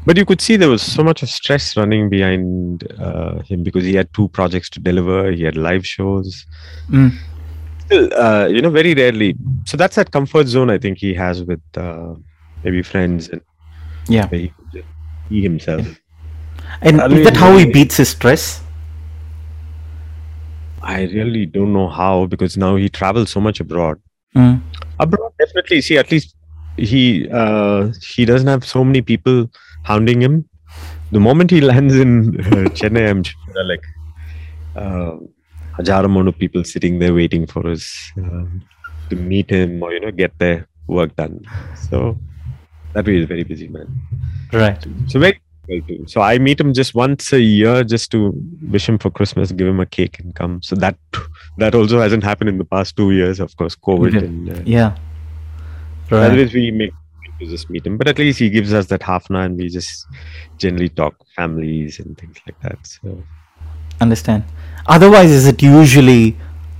But you could see there was so much of stress running behind uh, him because he had two projects to deliver. He had live shows. Mm. Still, uh, you know very rarely. So that's that comfort zone i think he has with uh, maybe friends and Yeah. he, just himself. And is that how he beats his stress? I really don't know how because now he travels so much abroad. Mm. Abroad, definitely. See, at least he uh, he doesn't have so many people hounding him. The moment he lands in uh, Chennai, I'm sure like uh, amount of people sitting there waiting for us uh, to meet him or you know get their work done. So that way he's a very busy man. Right. So very too. So I meet him just once a year just to wish him for Christmas, give him a cake and come. So that that also hasn't happened in the past two years, of course, COVID Okay. and uh, Yeah. Right. otherwise we make to just meet him. But at least he gives us that half an hour and we just generally talk families and things like that. So Understand. Otherwise, is it usually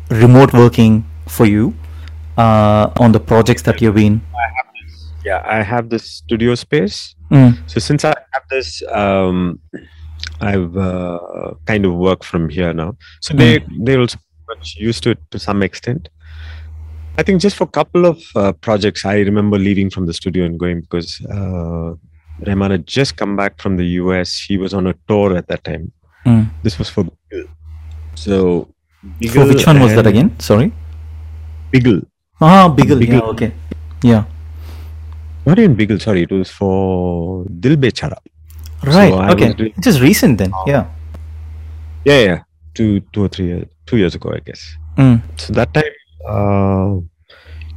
remote working for you uh, on the projects that you've been? yeah, I have this studio space. Mm. So since I this, um, I've uh, kind of work from here now. So they they're also much used to it to some extent. I think just for a couple of uh, projects, I remember leaving from the studio and going because uh, Rahman had just come back from the US. He was on a tour at that time. Mm. This was for Bigil. So For which one was that again? Sorry. Bigil. Ah, Bigil. Bigil. Yeah. Okay. Yeah. Not even Bigil. Sorry, it was for Dil Bechara. Right. I okay. doing- It is recent then. Yeah. Yeah, yeah. Two, two or three years, two years ago, I guess. Mm. So that time, uh,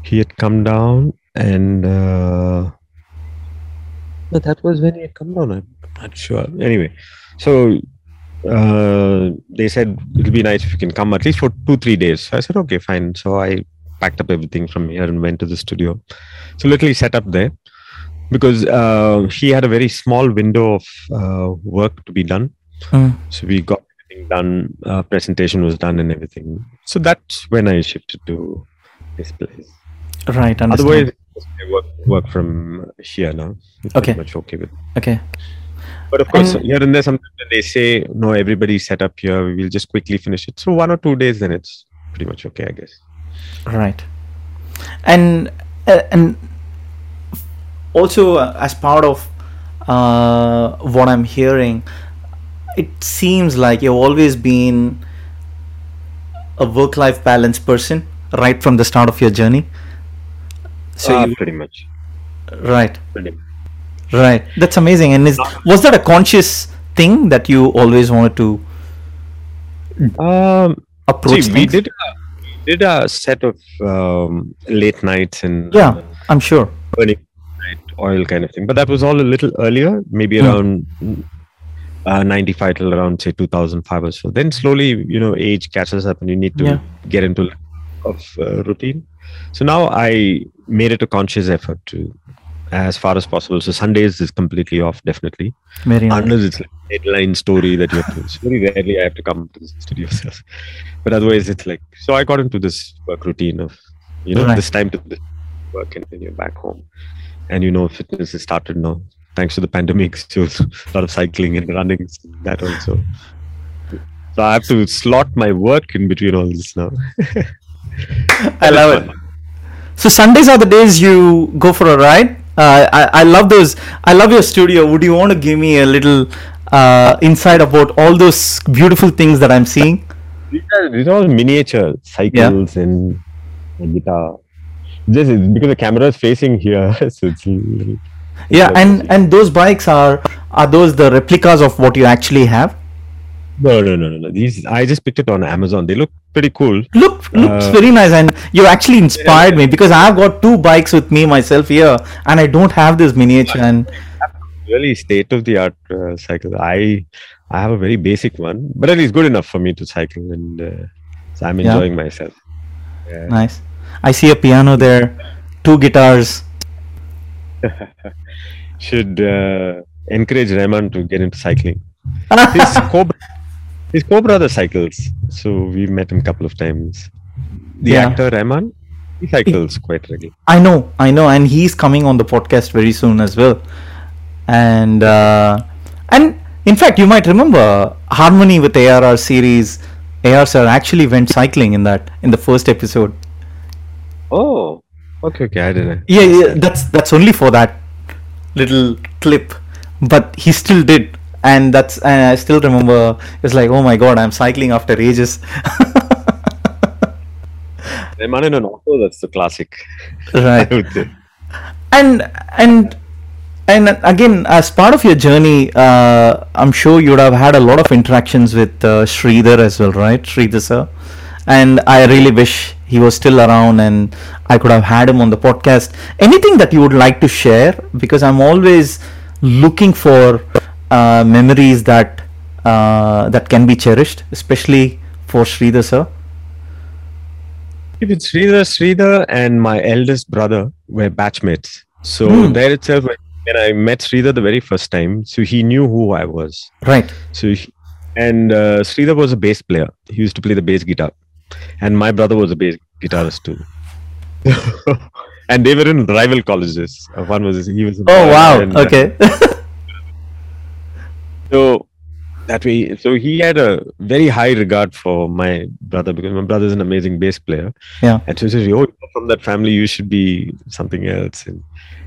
he had come down, and uh, but that was when he had come down. I'm not sure. Anyway, so uh, they said it'll be nice if you can come at least for two, three days. So I said, okay, fine. So I packed up everything from here and went to the studio. So literally set up there because uh, he had a very small window of uh, work to be done. Mm. So we got everything done. Uh, presentation was done and everything. So that's when I shifted to this place. Right. Understand. Otherwise, I work work from here now. It's Okay. Pretty much okay with. okay. But of course, And- here and there, sometimes they say no, everybody's set up here. We'll just quickly finish it. So one or two days, then it's pretty much okay, I guess. Right. And uh, and also uh, as part of uh, what I'm hearing, it seems like you've always been a work-life balance person right from the start of your journey. So Ah, you, pretty much. right, Pretty much. right. That's amazing. And is, was that a conscious thing that you always wanted to Um, approach? see, we did a, we did a set of um, late nights and Yeah, I'm sure. night oil kind of thing, but that was all a little earlier, maybe Hmm. around uh, 95 till around say 2005 or so. Then slowly, you know, age catches up and you need to Yeah. get into of uh, routine. So now I made it a conscious effort to, as far as possible. So Sundays is completely off, definitely. Very nice. Unless it's like a headline story that you have to. very rarely I have to come to the studio. but otherwise, it's like so. I got into this work routine of, you know, Right. this time to work and then you're back home, and you know, fitness has started now thanks to the pandemic. So a lot of cycling and running that also. So I have to slot my work in between all this now. I love it. So Sundays are the days you go for a ride. Uh, I I love those. I love your studio. Would you want to give me a little uh, insight about all those beautiful things that I'm seeing? These are, these are all miniature cycles and a guitar. Just because the camera is facing here, so it's little. Yeah, and this. and those bikes are are those the replicas of what you actually have? No, no, no, no, no. These I just picked it on Amazon. They look pretty cool. Look looks Uh, very nice, and you actually inspired me because I've got two bikes with me myself here, and I don't have this miniature. And Really state of the art uh, cycle. I I have a very basic one, but at least good enough for me to cycle, and uh, so I'm Yeah. enjoying myself. Yeah. nice. I see a piano there, two guitars. Should uh, encourage Rahman to get into cycling. His co his co-brother cycles, so we met him a couple of times. The Yeah. actor Rahman, he cycles quite regularly. I know, I know, and he's coming on the podcast very soon as well. And uh, and in fact, you might remember Harmony with ARR series. AR sir actually went cycling in that in the first episode. Oh, okay, okay, I didn't. Yeah, yeah, that's that's only for that little clip, but he still did, and that's and I still remember. It's like, oh my god, I'm cycling after ages. Rahman in an auto, that's the classic. right. I would say. and and and again as part of your journey uh, i'm sure you would have had a lot of interactions with uh, Sridhar as well right Sridhar sir and i really wish he was still around and i could have had him on the podcast anything that you would like to share because i'm always looking for uh, memories that uh, that can be cherished especially for Sridhar sir If it's Sridhar, Sridhar and my eldest brother were batchmates. So Hmm. there itself, when when I met Sridhar the very first time, so he knew who I was. right So he, and uh, Sridhar was a bass player. He used to play the bass guitar, and my brother was a bass guitarist too. and they were in rival colleges. Uh, One was he was. oh wow and, okay So that way, so he had a very high regard for my brother because my brother is an amazing bass player. Yeah. And so he says, "Oh, you're from that family, you should be something else." And,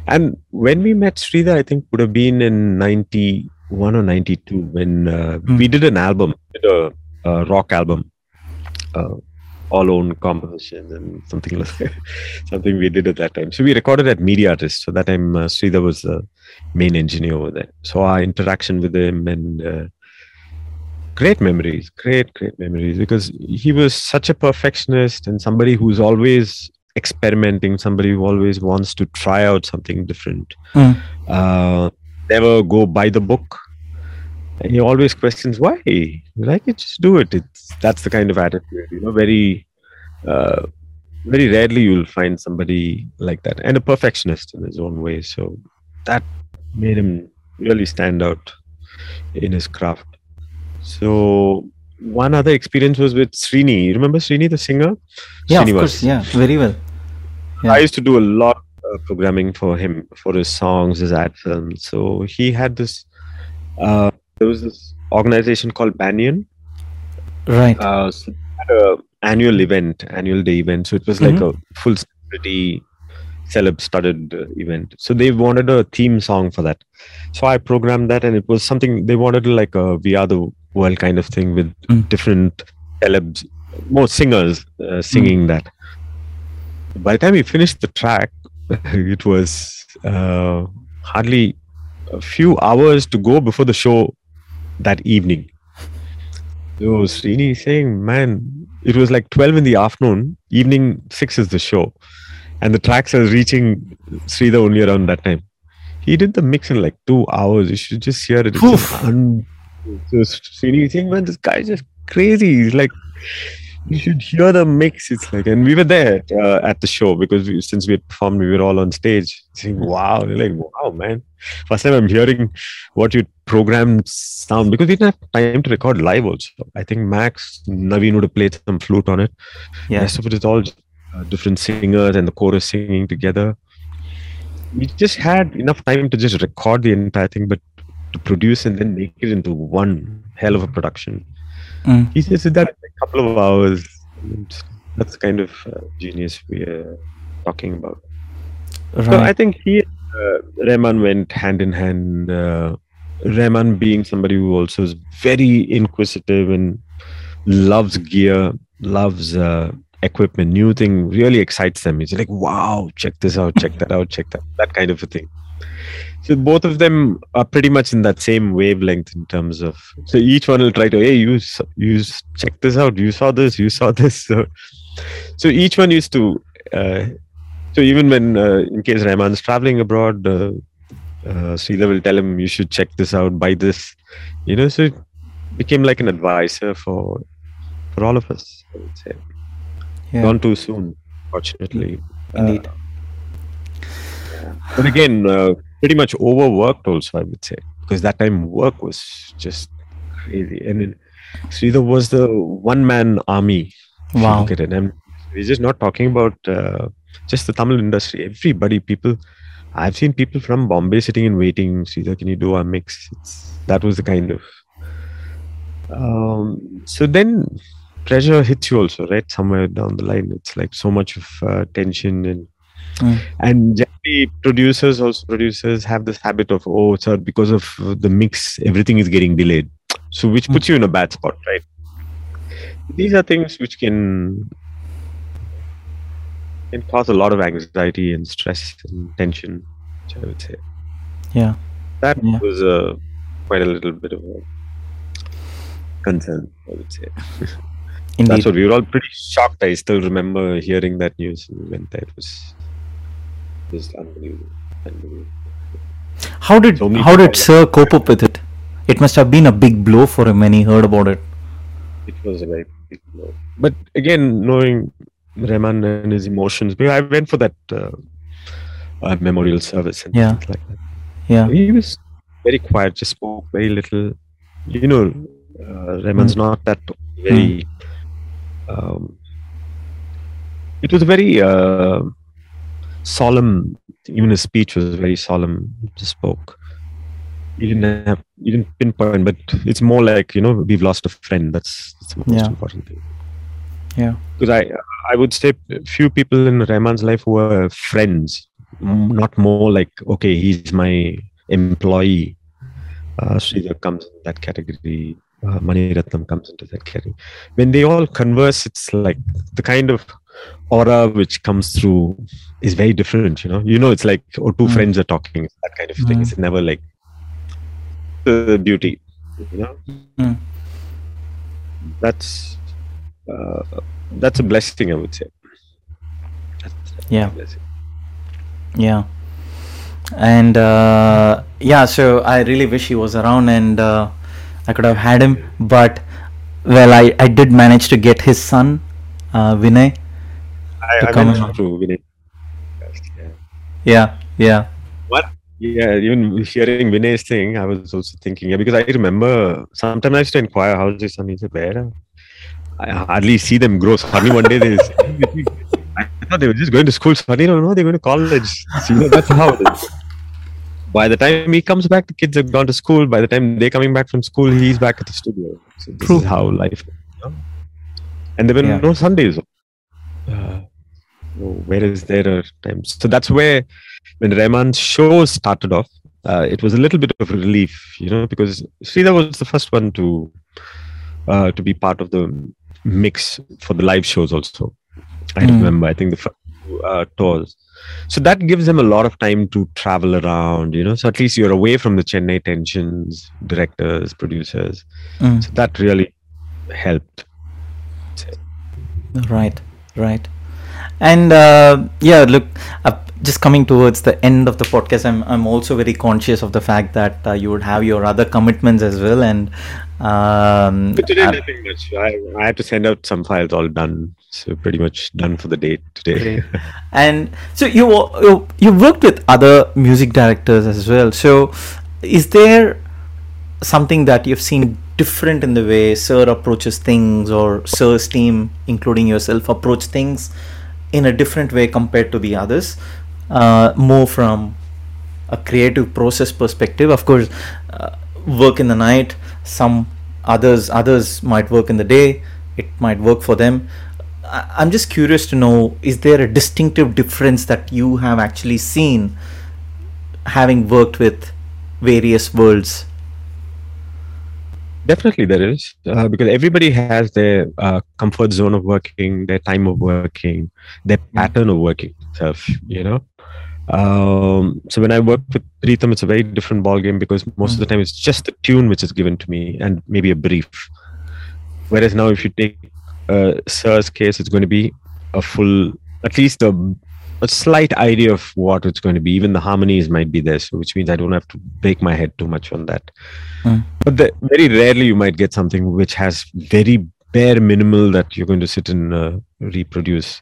and when we met Sridhar, I think would have been in '91 or '92 when uh, Hmm. we did an album, did a, a rock album, uh, all own composition and something like something we did at that time. So we recorded at Media Artist. So that time uh, Sridhar was the main engineer over there. So our interaction with him and uh, great memories, great great memories because he was such a perfectionist and somebody who's always experimenting, somebody who always wants to try out something different. Mm. Uh, never go by the book. And he always questions why. Like it, just do it. It's that's the kind of attitude, you know, very uh, very rarely you'll find somebody like that and a perfectionist in his own way so that made him really stand out in his craft so one other experience was with Srini. You remember Srini, the singer? yeah of Srinivas. course yeah very well Yeah. I used to do a lot of programming for him for his songs, his ad films. So he had this. Uh, there was this organization called Banyan. right Uh, so they had a annual event, annual day event. So it was like Mm-hmm. a full celebrity, celeb-studded uh, event. So they wanted a theme song for that. So I programmed that, and it was something they wanted like a "We Are the World" kind of thing with Mm. different celebs more singers uh, singing that. By the time we finished the track, it was uh, hardly a few hours to go before the show that evening. So Srini saying, man, it was like 12 in the afternoon, evening 6 is the show. And the tracks are reaching Sridhar only around that time. He did the mix in like two hours. You should just hear it. It's Oof. just un- so Srini saying, man, this guy is just crazy. He's like, you should hear the mix. It's like, and we were there uh, at the show because we, since we had performed, we were all on stage saying, wow, We're like, wow, man. First time I'm hearing what you programmed sound because we didn't have time to record live also. I think Max, Naveen would have played some flute on it. Yeah. Of it is all uh, different singers and the chorus singing together. We just had enough time to just record the entire thing, but to produce and then make it into one hell of a production. Mm. He did that in a couple of hours. That's the kind of uh, genius we are talking about. So I think he and uh, Rahman went hand in hand. Uh, Rahman being somebody who also is very inquisitive and loves gear, loves uh, equipment, new thing, really excites them. He's like, wow, check this out, check that out, check that, that kind of a thing. So both of them are pretty much in that same wavelength in terms of. So each one will try to, hey, you, you check this out. You saw this. You saw this. So, so each one used to. Uh, so even when, uh, in case Rahman's traveling abroad, uh, uh, Sridhar will tell him, you should check this out, buy this. You know, so it became like an advisor for for all of us. I would say. Yeah. Gone too soon, fortunately. Indeed. But again, uh, pretty much overworked also, I would say, because that time work was just crazy. And then Sridhar was the one man army. Wow. Look at it. And we're just not talking about uh, just the Tamil industry. Everybody, people, I've seen people from Bombay sitting and waiting. Sridhar, can you do our mix? It's, that was the kind of. Um, so then pressure hits you also, right? Somewhere down the line, it's like so much of uh, tension and Mm. and generally producers also producers have this habit of oh sir because of the mix everything is getting delayed so which puts you in a bad spot right these are things which can can cause a lot of anxiety and stress and tension which i would say Yeah. that Yeah. was uh, quite a little bit of a concern i would say Indeed. that's what we were all pretty shocked i still remember hearing that news when we went there it was just unbelievable, unbelievable. How did So how did people- Sir cope up with it? It must have been a big blow for him when he heard about it. it was a very big blow. But again, knowing Rahman and his emotions, I went for that uh, uh, memorial service and Yeah. things like that. Yeah. He was very quiet, just spoke very little. You know, uh, Rahman's not that very. Um, it was very uh, solemn. Even his speech was very solemn. He just spoke. You didn't have, you didn't pinpoint, but it's more like you know we've lost a friend. That's, that's the most Yeah. important thing. Yeah. Because I, I would say few people in Rahman's life were friends, not more like okay, he's my employee. Uh, Sridhar comes in that category. Uh, Mani Ratnam comes into that category. When they all converse, it's like the kind of aura which comes through is very different. You know, you know, it's like oh, two Mm. friends are talking. That kind of thing. Mm. It's never like the beauty. You know, Mm. that's uh, that's a blessing, I would say. Yeah. Yeah. And uh, yeah, so I really wish he was around and uh, I could have had him. But well, I, I did manage to get his son, uh, Vinay. I, To I come went along. through Vinay. Yeah. Yeah, yeah. Yeah, even hearing Vinay's thing, I was also thinking, yeah, because I remember sometimes I used to inquire, how's your son? He said, where? I hardly see them grow. Suddenly one day they say, I thought they were just going to school. Suddenly, no, no, they're going to college. So, you that's how it is. By the time he comes back, the kids have gone to school. By the time they're coming back from school, he's back at the studio. So this True. is how life is. You know? And there were Yeah. no Sundays. Where is there a time? So that's where when Rahman's show started off, uh, it was a little bit of a relief, you know, because Sridhar was the first one to uh, to be part of the mix for the live shows also. I Mm. remember, I think the first two, uh, tours. So that gives them a lot of time to travel around, you know. So at least you're away from the Chennai tensions, directors, producers. Mm. So that really helped. Right, right. And uh, yeah, look, uh, just coming towards the end of the podcast, I'm I'm also very conscious of the fact that uh, you would have your other commitments as well, and um, But today, uh, nothing much. I, I had to send out some files all done. So pretty much done for the day today. And so you you you worked with other music directors as well. So is there something that you've seen different in the way Sir approaches things or Sir's team, including yourself, approach things in a different way compared to the others? Uh, more from a creative process perspective. Of course, uh, work in the night. Some others others might work in the day. It might work for them. I- I'm just curious to know: is there a distinctive difference that you have actually seen, having worked with various worlds? Definitely, there is uh, because everybody has their uh, comfort zone of working, their time of working, their pattern of working itself. You know, um, so when I work with Pritham, it's a very different ball game because most of the time it's just the tune which is given to me and maybe a brief. Whereas now, if you take uh, Sir's case, it's going to be a full, at least a, a slight idea of what it's going to be. Even the harmonies might be there, so which means I don't have to break my head too much on that. But the, very rarely you might get something which has very bare minimal that you're going to sit and uh, reproduce.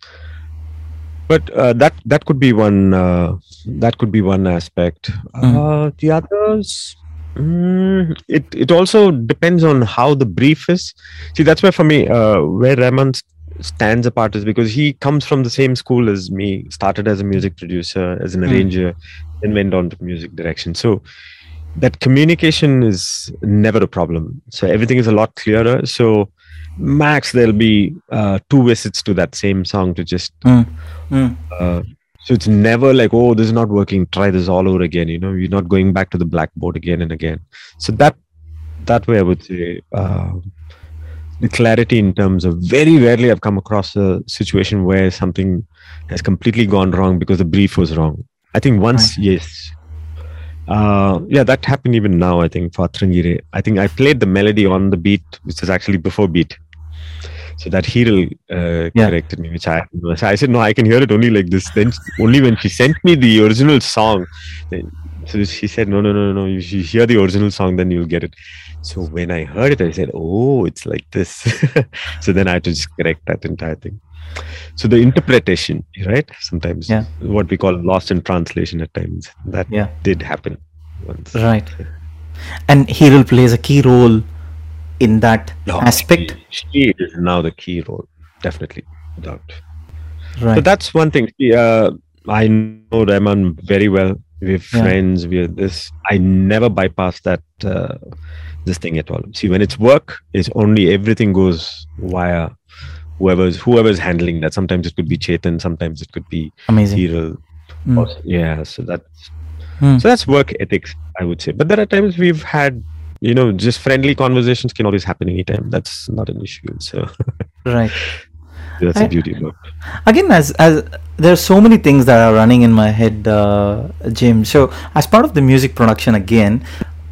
But uh, that that could be one uh, that could be one aspect. Uh, the others, mm, it it also depends on how the brief is. See, that's where for me, uh, where Rahman s- stands apart is because he comes from the same school as me. Started as a music producer, as an Mm. arranger, then went on to music direction. So that communication is never a problem. So everything is a lot clearer. So max there'll be uh, two visits to that same song to just Mm. uh, so it's never like oh this is not working try this all over again you know you're not going back to the blackboard again and again so that that way i would say uh, clarity in terms of very rarely i've come across a situation where something has completely gone wrong because the brief was wrong i think once yes uh, yeah, that happened even now. I think for Atrangi Re. I think I played the melody on the beat, which is actually before beat. So that Hero uh, Yeah. corrected me, which I so I said no, I can hear it only like this. Then only when she sent me the original song, then, so she said no, no, no, no. You should hear the original song, then you'll get it. So when I heard it, I said, oh, it's like this. so then I had to just correct that entire thing. So the interpretation, right? Sometimes Yeah. what we call lost in translation at times. That Yeah. did happen once. Right. And Hero plays a key role in that No, aspect. She, she is now the key role, definitely, without. Right. So that's one thing. Uh, I know Rahman very well. We're friends. We're this. I never bypass that uh, this thing at all. See, when it's work, it's only everything goes via whoever's whoever's handling that. Sometimes it could be Chetan. Sometimes it could be Amazing. Hiral. Mm. Yeah. So that's Hmm. so that's work ethics, I would say. But there are times we've had, you know, just friendly conversations can always happen anytime. That's not an issue. So Right. That's I- the beauty of it. again as as there are so many things that are running in my head uh, jim so as part of the music production again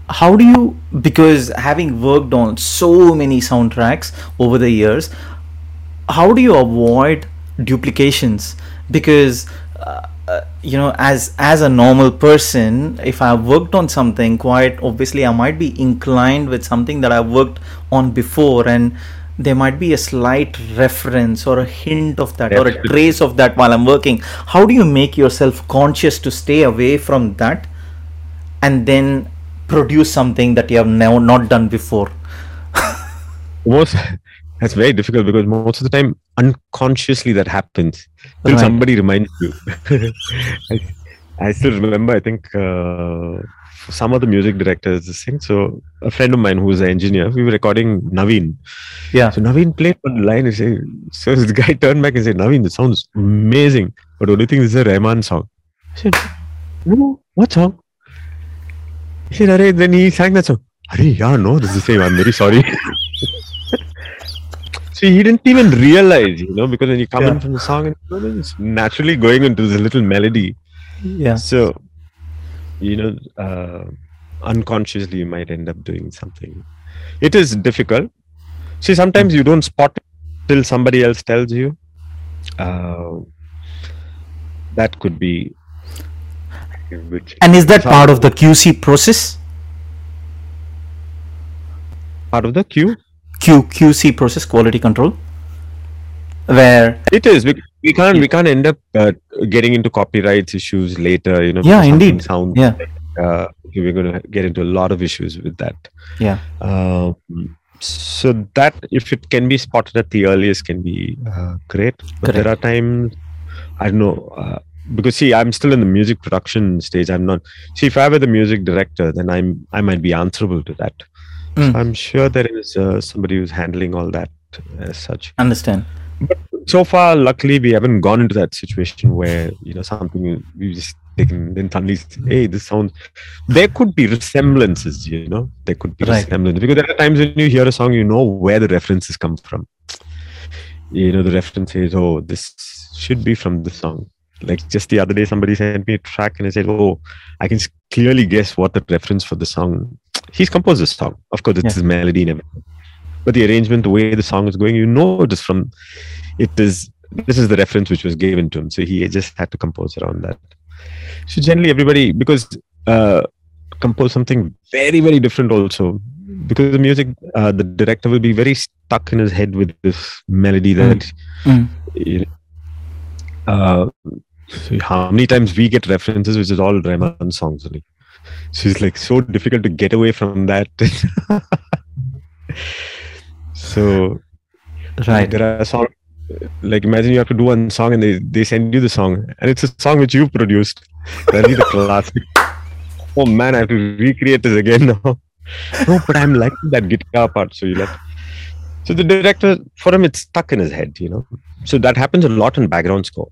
how do you because having worked on so many soundtracks over the years how do you avoid duplications because uh, you know as as a normal person if i've worked on something quite obviously i might be inclined with something that i've worked on before and there might be a slight reference or a hint of that or a trace of that while i'm working. How do you make yourself conscious to stay away from that and then produce something that you have now not done before? Most that's very difficult because most of the time unconsciously that happens. Till Right. somebody reminds you. I, I still remember i think uh, some of the music directors this thing. So a friend of mine who's an engineer we were recording naveen. Yeah. So naveen played one line and said so this guy turned back and said naveen this sounds amazing but only thing this is a Rahman song. I said no what song? He said Arey, then he sang that song. Arey, yeah no this is the same i'm very sorry. So he didn't even realize, you know, because when you come Yeah. in from the song, and it's naturally going into this little melody. Yeah. So, you know, uh, unconsciously you might end up doing something. It is difficult. See, sometimes you don't spot it till somebody else tells you. Uh, that could be. Which And is that part of the QC process? part of the queue? Q QC process, quality control, where It is. We, we can't. We can't end up uh, getting into copyrights issues later. You know. Yeah, indeed. sound yeah, uh, we're going to get into a lot of issues with that. yeah, Um, so that if it can be spotted at the earliest can be uh, great. But there are times I don't know uh, because see I'm still in the music production stage. I'm not. See if I were the music director, then I'm I might be answerable to that. Mm. So I'm sure there is uh, somebody who's handling all that as such. understand. So far, luckily, we haven't gone into that situation where you know something we just taken then suddenly say, hey this sounds there could be resemblances you know? There could be Right. resemblances because there are times when you hear a song you know where the references come from. You know the reference says oh this should be from this song. Like just the other day somebody sent me a track and i said oh i can clearly guess what the reference for the song he's composed this song. Of course it's Yeah. his melody and everything. But the arrangement the way the song is going you know it is from it is this is the reference which was given to him. So he just had to compose around that. So generally everybody because uh compose something very very different also. Because the music uh, the director will be very stuck in his head with this melody that Mm. you know, uh, so how many times we get references which is all Rahman songs only. So it's like so difficult to get away from that. So Right. there are songs like imagine you have to do one song and they, they send you the song and it's a song which you've produced. That'll be the classic. Oh man, I have to recreate this again now. No, but I'm liking that guitar part. So you like so the director for him it's stuck in his head, you know. So that happens a lot in background score.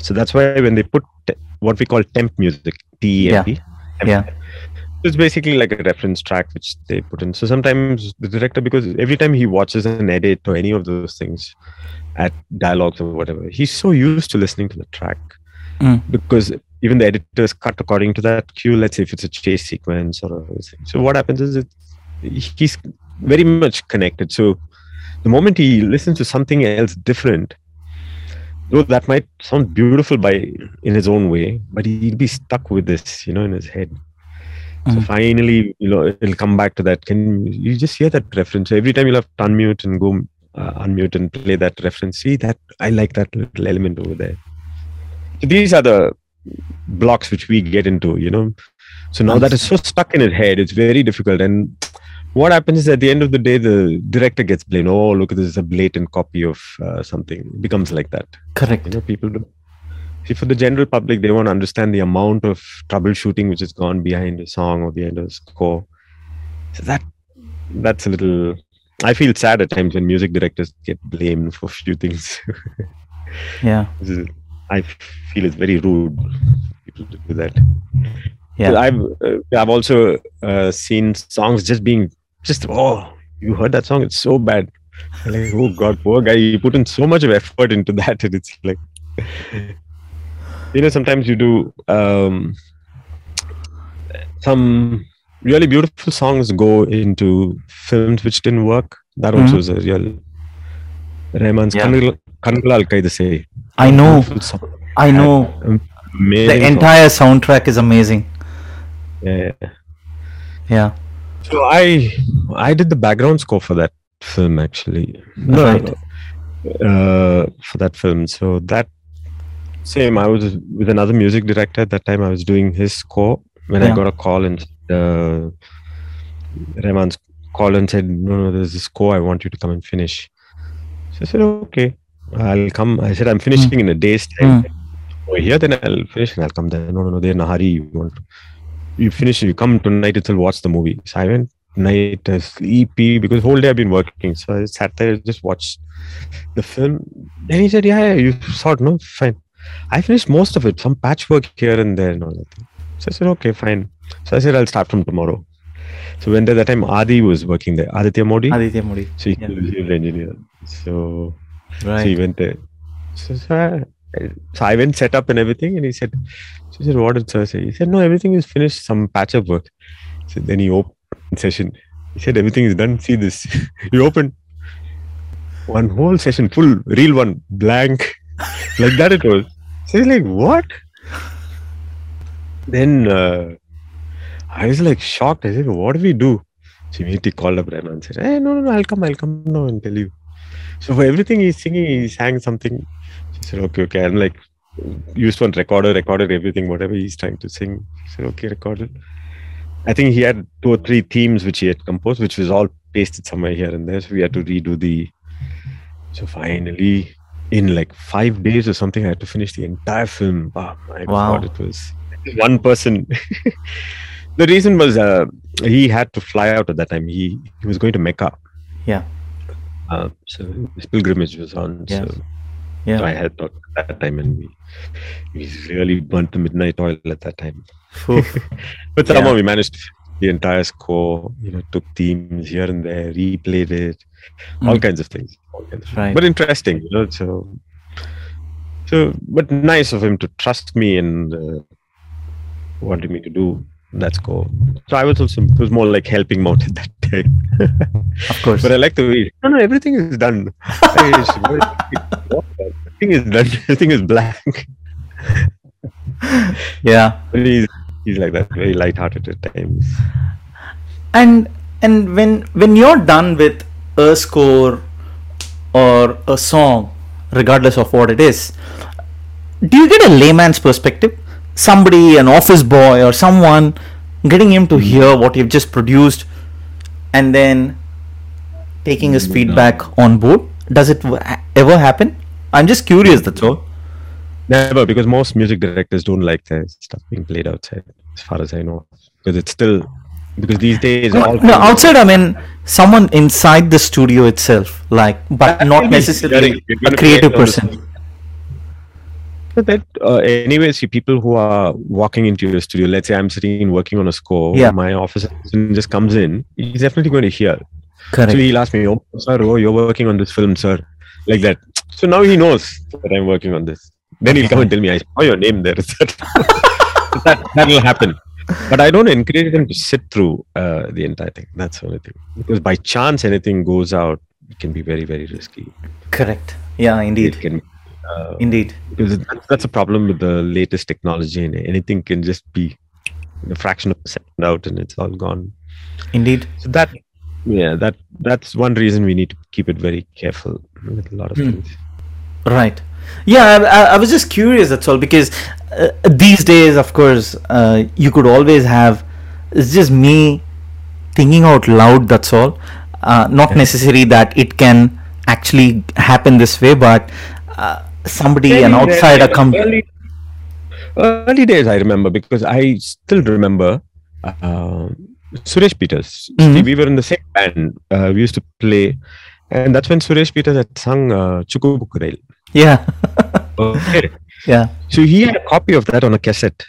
So that's why when they put te- what we call temp music, T E M P. Yeah. It's basically like a reference track which they put in. So sometimes the director, because every time he watches an edit or any of those things at dialogues or whatever, he's so used to listening to the track Mm. because even the editors cut according to that cue. Let's say if it's a chase sequence or a thing. So what happens is it, he's very much connected. So the moment he listens to something else different, though that might sound beautiful by in his own way, but he'll be stuck with this, you know, in his head. So Mm. finally, you know, it'll come back to that. Can you just hear that reference? So every time you'll have to unmute and go uh, unmute and play that reference. See that I like that little element over there. So these are the blocks which we get into, you know. So now that is so stuck in his head, it's very difficult. And what happens is at the end of the day, the director gets blamed. Oh, look, this is a blatant copy of uh, something. It becomes like that. Correct. You know, people do. See, for the general public, they won't understand the amount of troubleshooting which has gone behind a song or the behind a score. So that that's a little. I feel sad at times when music directors get blamed for few things. Yeah. I feel it's very rude people to do that. Yeah. I've uh, I've also uh, seen songs just being just oh you heard that song it's so bad. I'm like oh god poor guy you put in so much of effort into that and it's like you know sometimes you do um, some really beautiful songs go into films which didn't work. That also Mhm. is a real Rahman's Yeah. Kangal I know. I know. The song. entire soundtrack is amazing. Yeah. Yeah. So I I did the background score for that film actually. No, Right. uh, for that film. So that same. I was with another music director at that time. I was doing his score when I got a call and uh, Rahman's call and said, "No, no, there's this score. I want you to come and finish." So I said, "Okay, I'll come." I said, "I'm finishing in a day's time." Over here, then I'll finish and I'll come there. No, no, no, they're in a hurry. You want you finish, you come tonight itself, watch the movie. So I went night, uh, sleepy because whole day I've been working. So I sat there, just watched the film. Then he said, Yeah, yeah, you saw it, no? Fine. I finished most of it, some patchwork here and there and all that. So I said, Okay, fine. So I said, I'll start from tomorrow. So when that time Adi was working there, Aditya Modi. Aditya Modi. So he, Yeah. was the engineer. So, so Right. he went there. So, so, I, so I went set up and everything, and he said, "She said, what did sir say?" He said, "No, everything is finished. Some patch up work." So then he opened session. He said, "Everything is done. See this." he opened one whole session full, real one, blank, like that. It was. So he's like, "What?" Then uh, I was like shocked. I said, "What do we do?" So immediately called up Rahman and said, Hey, no, no, no, I'll come, I'll come now and tell you. So for everything he's singing, he sang something. She said, Okay, okay. And like used one recorder, recorded everything, whatever he's trying to sing. She said, Okay, recorded. I think he had two or three themes which he had composed, which was all pasted somewhere here and there. So we had to redo the so finally in like five days or something, I had to finish the entire film. Oh my Wow. god, it was one person. the reason was uh, he had to fly out at that time. He he was going to Mecca. Yeah. Uh, so his pilgrimage was on. Yeah. So, Yeah. so I had thought at that time, and we we really burnt the midnight oil at that time. But somehow Yeah. we managed the entire score. You know, took themes here and there, replayed it, all Mm. kinds of things. All kinds of Right. But interesting, you know. So, so but nice of him to trust me and uh, wanted me to do that cool. So I was also it was more like helping him out at that time. Of course. but I like the way no, no, everything is done. I just- what? Everything is done. Everything is blank. yeah. But he's he's like that, very light-hearted at times. and and when when you're done with a score or a song regardless of what it is do you get a layman's perspective somebody an office boy or someone getting him to hmm. hear what you've just produced and then taking his hmm. feedback on board. Does it ever happen? I'm just curious that's all. Never, because most music directors don't like their stuff being played outside, as far as I know. Because it's still because these days no, all no outside i mean someone inside the studio itself like but not necessarily a creative person But that uh, anyway, see people who are walking into your studio. Let's say I'm sitting working on a score. Yeah. My office just comes in. He's definitely going to hear. correct So he'll ask me, "Oh, sir, oh, you're working on this film, sir," like that. So now he knows that I'm working on this. Then he'll come and tell me, "I saw your name there." that that'll happen. But I don't encourage them to sit through uh, the entire thing. That's the only thing. Because by chance anything goes out, it can be very, very risky. correct yeah indeed It can uh, indeed because that's, a problem with the latest technology and anything can just be a fraction of a second out and it's all gone indeed so that yeah that that's one reason we need to keep it very careful with a lot of Hmm. things Right. Yeah, I, I, I was just curious. That's all because uh, these days, of course, uh, you could always have. It's just me thinking out loud. That's all. Uh, not necessary that it can actually happen this way, but uh, somebody, an outsider, come. early, early days i remember because i still remember uh, suresh peters Mhm. See, we were in the same band uh, we used to play and that's when suresh peters had sung uh, Chikku Bukku Rayile. Yeah. okay yeah. So he had a copy of that on a cassette.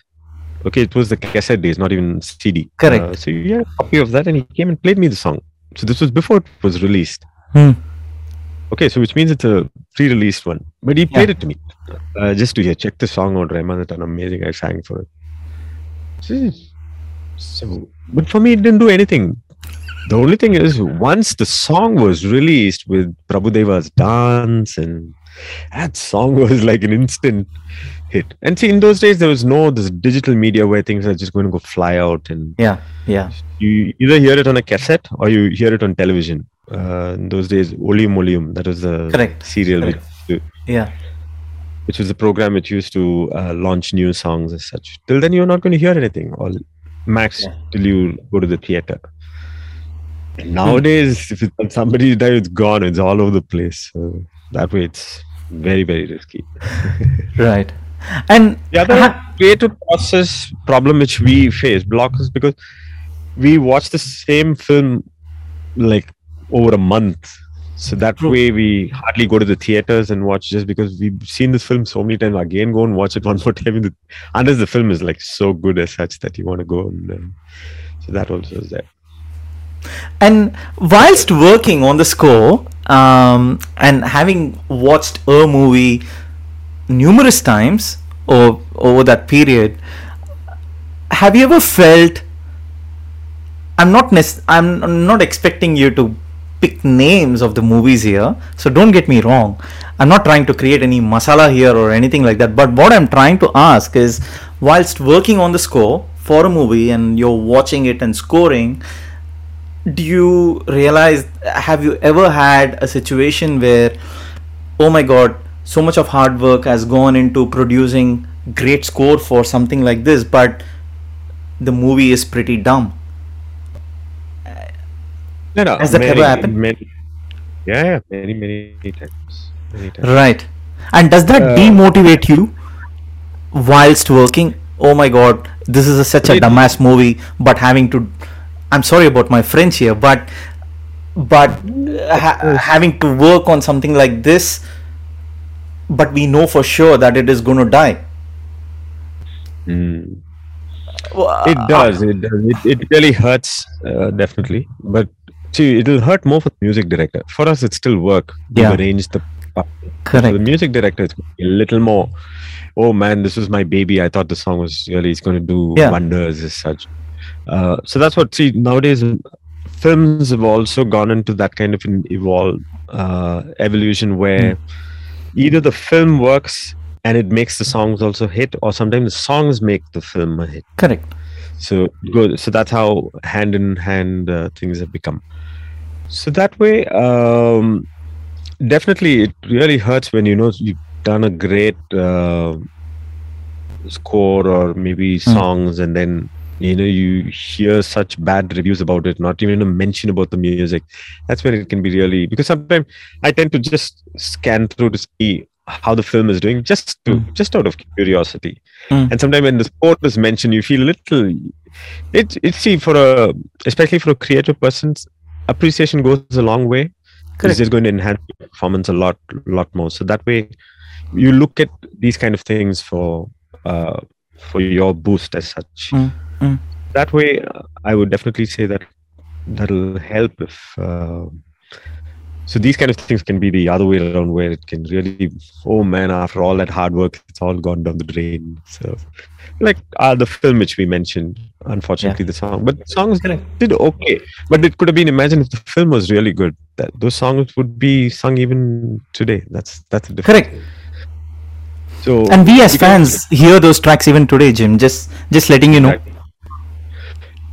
Okay, it was the cassette days, not even CD. Correct. Uh, so he had a copy of that and he came and played me the song. So this was before it was released. Hmm. Okay, so which means it's a pre-released one. But he played Yeah. it to me uh, just to hear. Check the song out, Rahman. It's an amazing. I sang for it. So, so, but for me, it didn't do anything. The only thing is, once the song was released with Prabhudeva's dance, and that song was like an instant hit. And see, in those days, there was no this digital media where things are just going to go fly out, and Yeah. Yeah. you either hear it on a cassette or you hear it on television. Uh, in those days, Oliyum Oliyum, that was the Correct. serial, Correct. Which, Yeah. which was the program which used to uh, launch new songs as such. Till then, you're not going to hear anything, or max Yeah. till you go to the theater. And nowadays, if it's somebody's died, it's gone. It's all over the place. So that way, it's very, very risky. Right. And The other ha- creative process problem which we face blockers because we watch the same film like over a month. So that True. way we hardly go to the theaters and watch just because we've seen this film so many times. Again, go and watch it one more time. in the- Unless the film is like so good as such that you want to go and um, so that also is there. and whilst working on the score um, and having watched a movie numerous times over, over that period, have you ever felt? I'm not nec- I'm I'm not expecting you to pick names of the movies here, so don't get me wrong. I'm not trying to create any masala here or anything like that. But what I'm trying to ask is, whilst working on the score for a movie and you're watching it and scoring, do you realize? Have you ever had a situation where, oh my god, so much of hard work has gone into producing great score for something like this, but the movie is pretty dumb. No, no. Has that many, ever happened? Many, yeah, yeah, many, many times. Many times. Right. And does that Uh, demotivate you whilst working? Oh my god, this is a, such a dumbass movie, but having to. I'm sorry about my French here, but but ha- having to work on something like this, but we know for sure that it is going to die. Mm. It does. It does. It, it really hurts, uh, definitely. But see, it'll hurt more for the music director. For us, it's still work. to Yeah. arrange the. For Correct. the music director, is a little more. Oh man, this is my baby. I thought the song was really. It's going to do Yeah. wonders as such. Uh, so that's what. See, nowadays, films have also gone into that kind of an evolve uh, evolution where either the film works and it makes the songs also hit, or sometimes the songs make the film a hit. Correct. So good. So that's how hand in hand uh, things have become. So that way, um, definitely, it really hurts when you know you've done a great uh, score or maybe songs, and then you know you hear such bad reviews about it, not even a mention about the music. That's when it can be really because sometimes I tend to just scan through to see how the film is doing, just to Mm. just out of curiosity. Mm. And sometimes when the sport is mentioned, you feel a little. It it see for a especially for a creative person's appreciation goes a long way. Correct. It's just going to enhance your performance a lot, lot more. So that way, you look at these kind of things for uh, for your boost as such. Mm, mm. That way, I would definitely say that that'll help if. Uh, so these kind of things can be the other way around, where it can really, oh man, after all that hard work, it's all gone down the drain. So, like uh, the film which we mentioned, unfortunately, the song, but the songs did okay. But it could have been imagine if the film was really good. That those songs would be sung even today. That's that's a different. Correct. So And we as can- fans hear those tracks even today, Jim. Just just letting you know.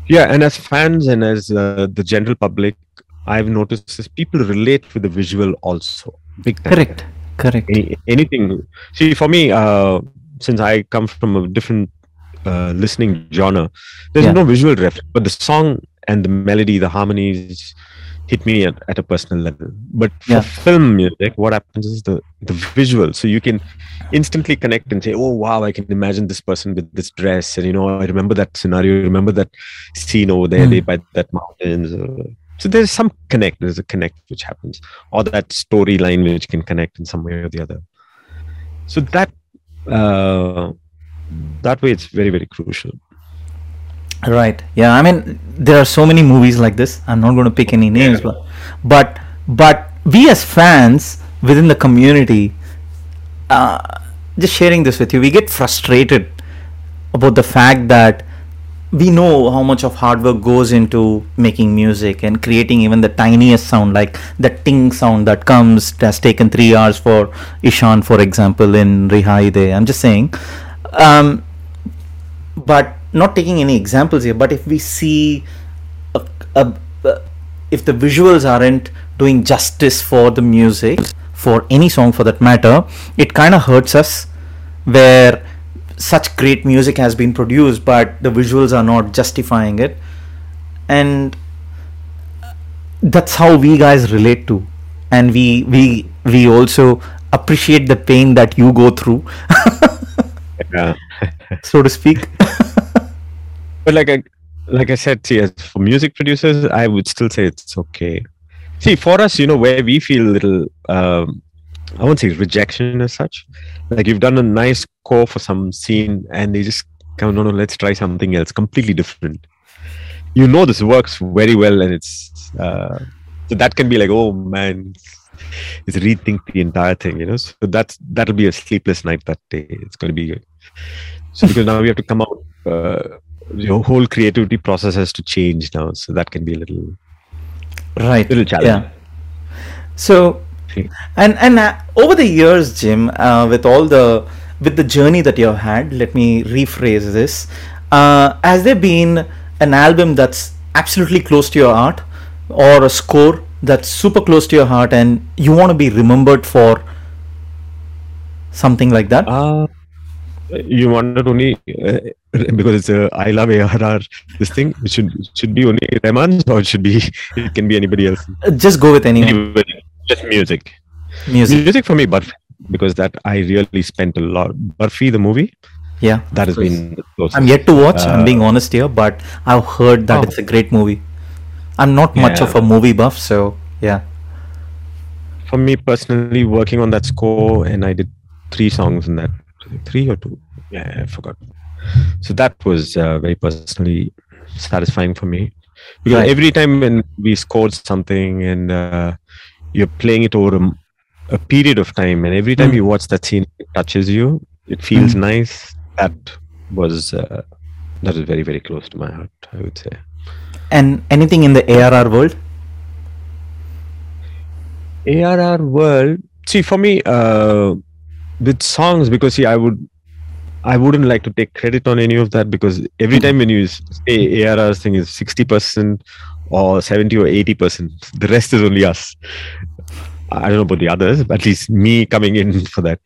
Yeah, and as fans and as uh, the general public, I've noticed is people relate with the visual also. Big time. Correct. Correct. Any, anything. See, for me, uh, since I come from a different uh, listening genre, there's Yeah. no visual reference, but the song and the melody, the harmonies hit me at, at a personal level. But for Yeah. film music, what happens is the, the visual. So you can instantly connect and say, oh, wow, I can imagine this person with this dress. And, you know, I remember that scenario, remember that scene over there, Mm. by that mountains. Uh, so there's some connect, there's a connect which happens, or that storyline which can connect in some way or the other. So that uh, that way it's very very crucial. Right. Yeah. I mean, there are so many movies like this. I'm not going to pick any names, but but but we as fans within the community, uh, just sharing this with you, we get frustrated about the fact that we know how much of hard work goes into making music and creating even the tiniest sound like the ting sound that comes has taken three hours for ishan for example in Rihaayi De i'm just saying. Um, but not taking any examples here but if we see a, a, a- if the visuals aren't doing justice for the music for any song for that matter it kind of hurts us where such great music has been produced but the visuals are not justifying it. And that's how we guys relate to. And we we we also appreciate the pain that you go through so to speak. But like I like I said, see, as for music producers, I would still say it's okay. See, for us, you know, where we feel a little, um, I won't say rejection as such. Like you've done a nice score for some scene, and they just come, no, no, let's try something else, completely different. you know this works very well, and it's uh, so that can be like, oh man, it's rethink the entire thing, you know. So that's that'll be a sleepless night that day. It's going to be good. so because now we have to come out. Uh, your whole creativity process has to change now, so that can be a little right little challenge. yeah so and and uh, over the years jim uh, with all the with the journey that you've had let me rephrase this uh, has there been an album that's absolutely close to your heart or a score that's super close to your heart and you want to be remembered for something like that Uh, you wanted only uh, because it's a I love ARR. This thing it should should be only Rahman's or it should be it can be anybody else. Uh, just go with anyone Anybody, just music. Music Music for me, Barfi, because that I really spent a lot. Barfi, the movie, yeah that has been i'm yet to watch i'm Uh, being honest here but i've heard that Oh. it's a great movie i'm not much Yeah. of a movie buff so yeah for me personally, working on that score, and I did three songs in that, three or two. Yeah, I forgot. So that was uh, very personally satisfying for me because Right. every time when we scored something and uh, you're playing it over a, period of time, and every time Mm. you watch that scene, it touches you. It feels Mm. nice. That was uh, that was very very close to my heart. I would say. and anything in the arr world ARR world. See, for me, uh, with songs, because see, I would, I wouldn't like to take credit on any of that because every time when you say ARR's thing is sixty percent or seventy or eighty percent, the rest is only us. I don't know about the others, but at least me coming in for that.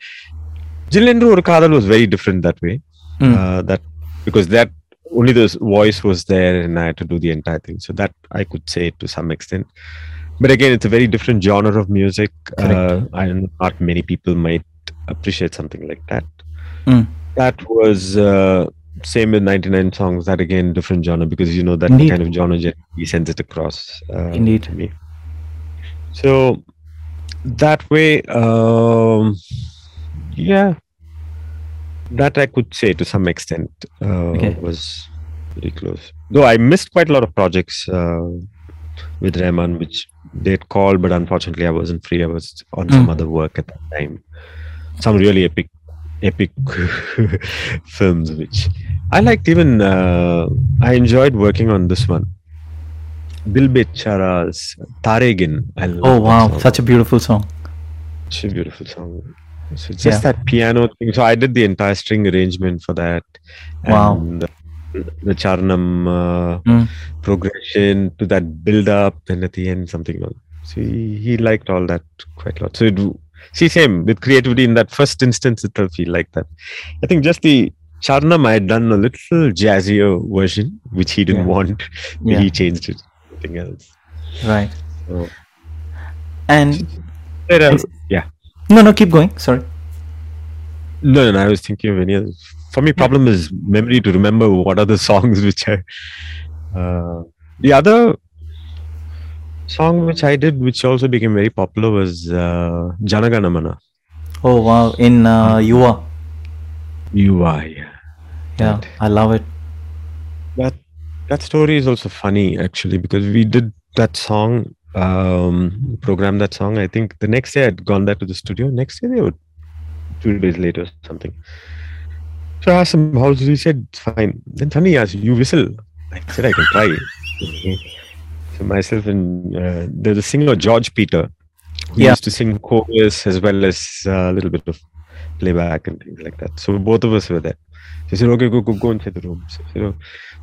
Jillunu Oru Kaadhal was very different that way. Mm. Uh, that because that only the voice was there and I had to do the entire thing. So that I could say to some extent. But again, it's a very different genre of music. Uh, Correct. and not many people might appreciate something like that. Mm. That was uh, same with 99 songs. That again, different genre because you know that Indeed. kind of genre generally sends it across. Uh, Indeed. To me. So that way, um, yeah, that I could say to some extent uh, Okay. was very close. Though I missed quite a lot of projects uh, with Rahman, which they'd called, but unfortunately I wasn't free. I was on some Mm. other work at that time. Some really epic, epic films, which I liked. Even uh, I enjoyed working on this one. Dil Bechara's Taare Ginn. Oh wow such a beautiful song Such a beautiful song. So it's Yeah. just that piano thing. So I did the entire string arrangement for that. Wow. And the, the Charanam uh, Mm. progression to that build up, and at the end something else. So he, he liked all that quite a lot. So it, see, same with creativity in that first instance itself, he liked that. I think just the Charanam, I had done a little jazzier version, which he didn't Yeah. want. Yeah. He changed it something else. right So, and there are- yeah. no no keep going sorry No, no, no, I was thinking of any other. For me, problem is memory to remember what are the songs which I. Uh, the other song which I did, which also became very popular, was uh, Janagana Mana. oh wow in uh, Yuva are, yeah. yeah Right. I love it That that story is also funny actually because we did that song, um, programmed that song. I think the next day I'd gone back to the studio. Next day they would, two days later, or something. So I asked him how he said it's fine. Then suddenly he asked, "You whistle?" I said, "I can try." so myself and uh, there's a singer George Peter who Yeah. used to sing chorus as well as uh, a little bit of playback and things like that. So both of us were there. So said, "Okay, go go go inside the room." So, I said, "Oh."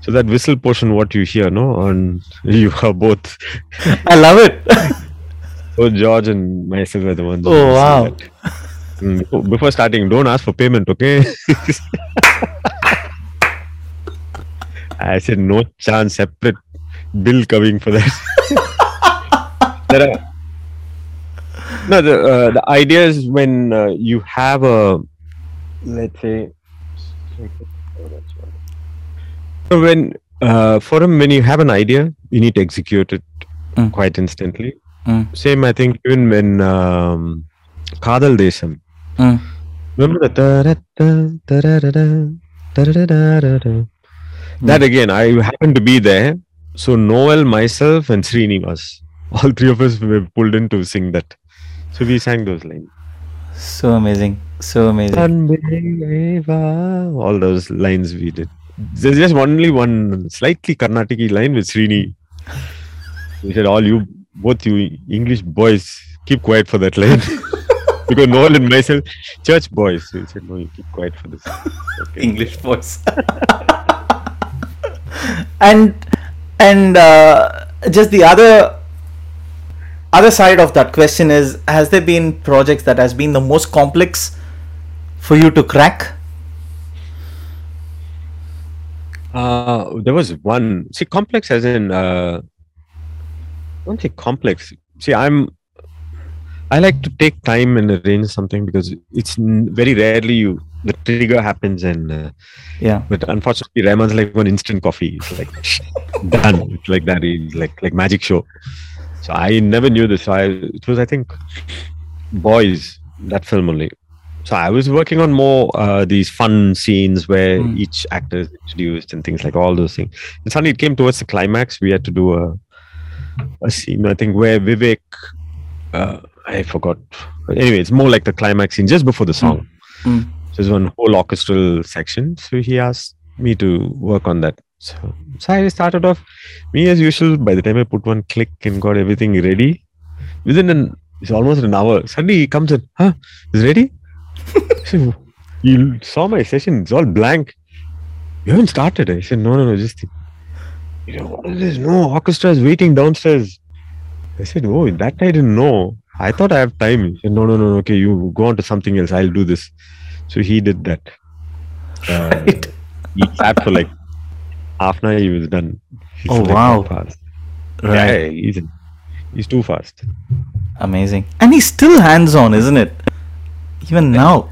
so that whistle portion, what you hear, no, on you are both, I love it so George and myself were the ones. Oh, wow. Mm, before- Before starting, don't ask for payment, okay? I said no chance, separate bill coming for that. there are, no, the uh, the idea is when uh, you have a, let's say, so when uh, for him when you have an idea, you need to execute it Mm. quite instantly. Mm. Same, I think, even when um, Kadhal Desam. Mm. Remember the that again? I happened to be there, so Noel, myself, and Srini was all three of us were pulled in to sing that. So we sang those lines. So amazing. So amazing. All those lines we did. There's just only one slightly Karnataki line with Srini. He said, All you, both you English boys, keep quiet for that line. because Noel and myself, church boys. So he said, No, you keep quiet for this. Okay. English boys. and and uh, just the other other side of that question is has there been projects that has been the most complex for you to crack? Uh, there was one. See complex as in uh, I don't say complex. See i'm i like to take time and arrange something because it's very rarely you the trigger happens and uh, yeah. but unfortunately Rahman's like one instant coffee. It's like done. It's like that. It's like like magic show so I never knew this. So I, it was, I think, Boys, that film only. So I was working on more uh, these fun scenes where mm. each actor is introduced and things like all those things. And suddenly it came towards the climax. We had to do a, a scene, I think, where Vivek, uh, I forgot. Anyway, it's more like the climax scene just before the song. Mm. So there's one whole orchestral section. So he asked me to work on that. So, so I started off me as usual. By the time I put one click and got everything ready, within an it's almost an hour. Suddenly he comes in, huh? Is ready? so, you saw my session, it's all blank. You haven't started. I said, No, no, no, just you know, what is? No, orchestra is waiting downstairs. I said, Oh, that I didn't know. I thought I have time. He said, No, no, no, okay, you go on to something else. I'll do this. So he did that. Uh, right. He sat for like half an hour he was done. He's oh wow! Fast. Right. Yeah, he's he's too fast. Amazing, and he's still hands-on, isn't it? Even now.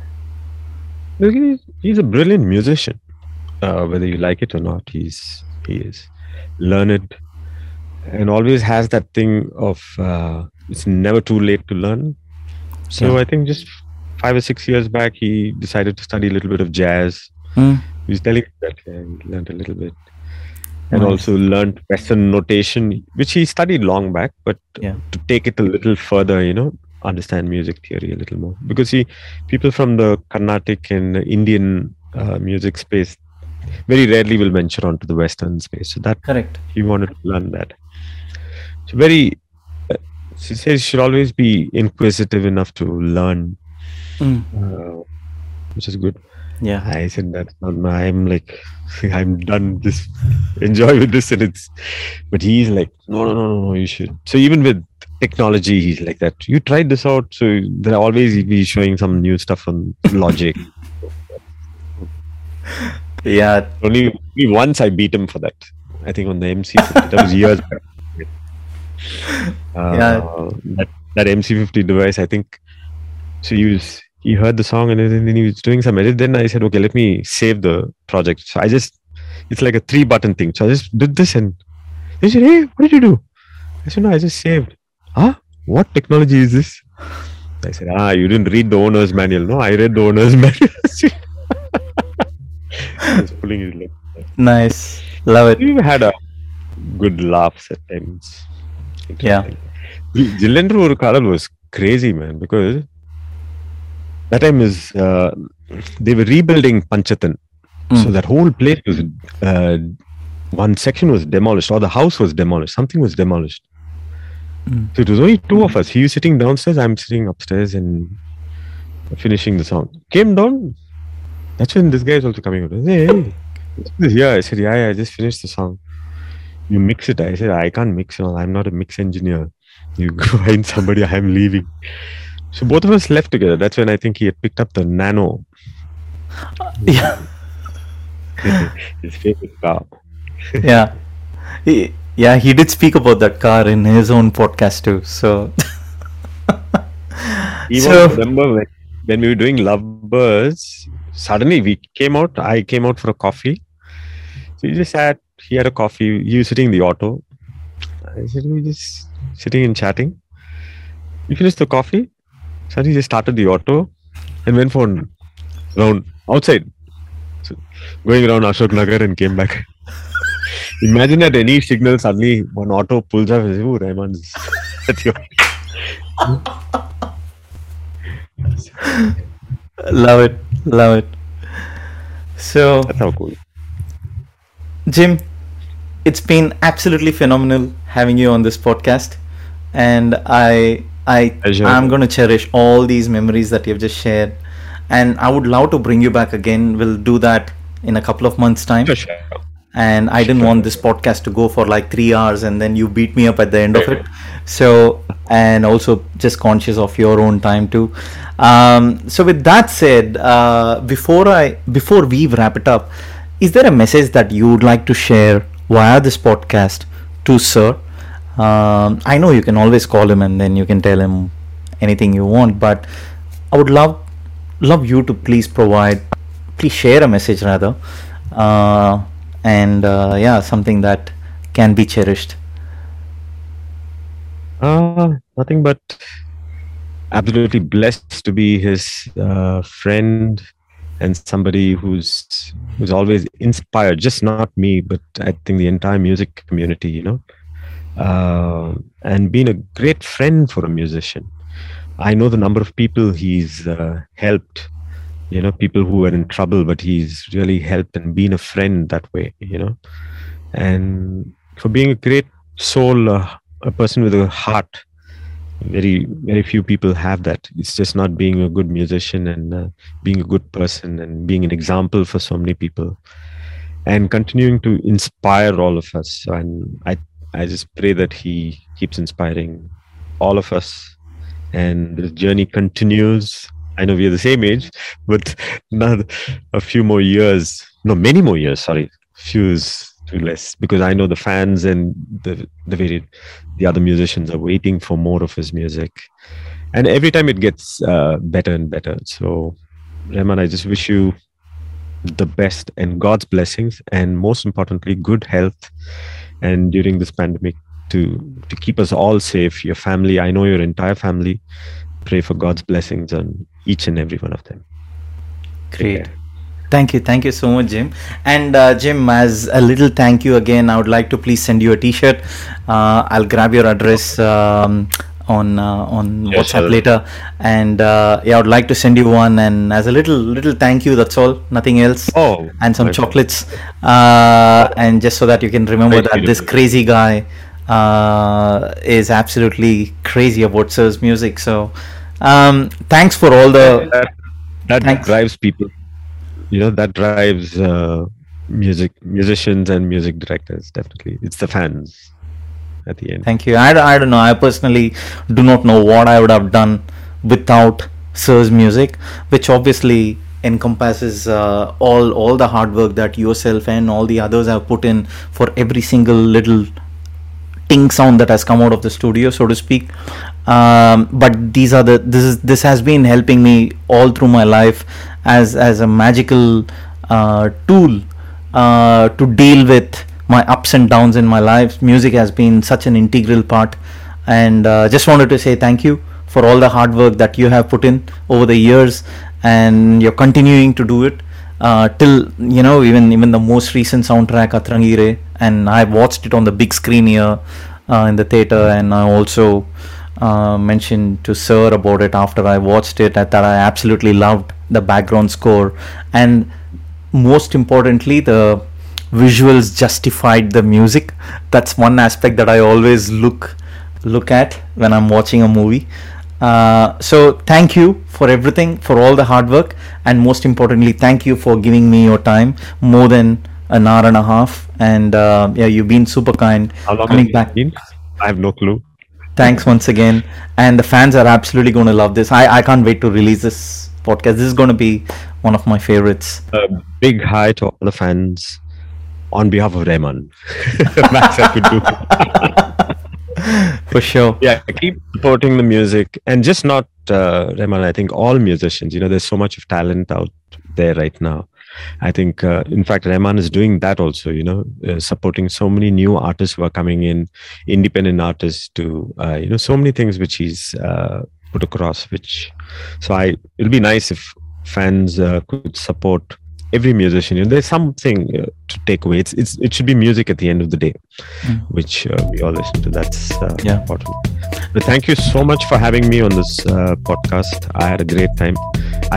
He's, he's a brilliant musician. Uh, whether you like it or not, he's he is learned, and always has that thing of uh, it's never too late to learn. So yeah. I think just five or six years back, he decided to study a little bit of jazz. Mm. He was telling me that yeah, he learned a little bit and nice. also learned Western notation, which he studied long back, but yeah. to take it a little further, you know, understand music theory a little more. Because see, people from the Carnatic and Indian uh, music space very rarely will venture onto the Western space. So that correct. He wanted to learn that. So very, uh, she says should always be inquisitive enough to learn, mm. uh, which is good. Yeah, I said that's not my. I'm like, I'm done. Just enjoy with this, and it's. But he's like, no, no, no, no, you should. So even with technology, he's like that. You tried this out, so there always be showing some new stuff on Logic. yeah. Only, only once I beat him for that. I think on the mc50 that was years back. Uh, yeah. That, that MC50 device, I think. So he was he heard the song and then he was doing some edit. Then I said, okay, let me save the project. So I just, it's like a three button thing. So I just did this and he said, hey, what did you do? I said, no, I just saved. Huh? What technology is this? I said, ah, you didn't read the owner's manual. No, I read the owner's manual. pulling his lip. Nice. Love it. We've had a good laughs at times. Yeah. Jillunu Oru Kaadhal was crazy, man, because that time is uh, they were rebuilding Panchathan. Mm. So that whole place was uh, one section was demolished, or the house was demolished. Something was demolished. Mm. So it was only two of us. He was sitting downstairs, I'm sitting upstairs and finishing the song. Came down. That's when this guy is also coming out. Hey, hey yeah, I said, yeah, yeah, I just finished the song. You mix it. I said, I can't mix it. I'm not a mix engineer. You go find somebody. I'm leaving. So both of us left together. That's when I think he had picked up the Nano. Uh, yeah. his favorite car. yeah. He, yeah, he did speak about that car in his own podcast too. So. Even so, remember when, when we were doing Lovebirds, suddenly we came out. I came out for a coffee. So he just sat. He had a coffee. He was sitting in the auto. I said, we just sitting and chatting. We finished the coffee. So he just started the auto and went for round outside, so going around Ashok Nagar and came back. Imagine at any signal, suddenly one auto pulls up and says, Oh, Rahman's at your. Love it. Love it. So, That's how cool. Jim, it's been absolutely phenomenal having you on this podcast, and I I. I'm going to cherish all these memories that you've just shared, and I would love to bring you back again. We'll do that in a couple of months' time. Sure, sure. And I didn't want this podcast to go for like three hours, and then you beat me up at the end of it. So, and also just conscious of your own time too. Um, so, with that said, uh, before I before we wrap it up, is there a message that you would like to share via this podcast to Sir? Um, I know you can always call him and then you can tell him anything you want, but I would love love you to please provide, please share a message rather, uh, and uh, yeah, something that can be cherished. Uh, nothing but absolutely blessed to be his uh, friend and somebody who's who's always inspired. Just not me, but I think the entire music community. You know, uh, and being a great friend for a musician. I know the number of people he's uh, helped. You know, people who were in trouble, but he's really helped and been a friend that way. You know, and for being a great soul, uh, a person with a heart very very few people have that it's just not being a good musician and uh, being a good person and being an example for so many people and continuing to inspire all of us and i i just pray that he keeps inspiring all of us and the journey continues. I know we are the same age but not a few more years no many more years sorry few less because i know the fans and the the very the other musicians are waiting for more of his music. And every time it gets uh, better and better. So Rahman, i just wish you the best and god's blessings and most importantly good health and during this pandemic to to keep us all safe your family i know your entire family pray for god's blessings on each and every one of them Great. Thank you, thank you so much, Jim. And uh, Jim, as a little thank you again, I would like to please send you a T-shirt. Uh, I'll grab your address um, on uh, on Yeah, WhatsApp later, and uh, yeah, I would like to send you one. And as a little little thank you, that's all, nothing else. oh and some chocolates, uh, and just so that you can remember Very that this crazy guy uh, is absolutely crazy about Sir's music. So, um, thanks for all the that, that Thanks. drives people. You know that drives uh, music musicians and music directors definitely. It's the fans at the end Thank you. I, I don't know. I personally do not know what I would have done without Sir's music, which obviously encompasses uh, all all the hard work that yourself and all the others have put in for every single little ting sound that has come out of the studio, so to speak. Um, but these are the this is this has been helping me all through my life as as a magical uh, tool uh, to deal with my ups and downs in my life. Music has been such an integral part, and uh, just wanted to say thank you for all the hard work that you have put in over the years, and you're continuing to do it uh, till you know even even the most recent soundtrack Atrangi Re, and I watched it on the big screen here uh, in the theater, and I also uh, mentioned to Sir about it after I watched it that I absolutely loved the background score, and most importantly the visuals justified the music. That's one aspect that I always look look at when I'm watching a movie. Uh, so thank you for everything, for all the hard work, and most importantly, thank you for giving me your time more than an hour and a half. And uh, yeah, you've been super kind. how long coming back. been? i have no clue Thanks once again, and the fans are absolutely going to love this. I I can't wait to release this podcast. This is going to be one of my favorites. a big hi to all the fans on behalf of Rahman. Max I could do. For sure. yeah keep supporting the music and just not uh, Rahman, I think all musicians you know there's so much of talent out there right now I think uh, in fact Rahman is doing that also you know uh, supporting so many new artists who are coming in independent artists to uh, you know so many things which he's uh, put across which so I it'll be nice if fans uh, could support every musician. You know, there's something uh, to take away. It's, it's it should be music at the end of the day, Mm. which uh, we all listen to. That's uh, Yeah. important. But thank you so much for having me on this uh, podcast. I had a great time.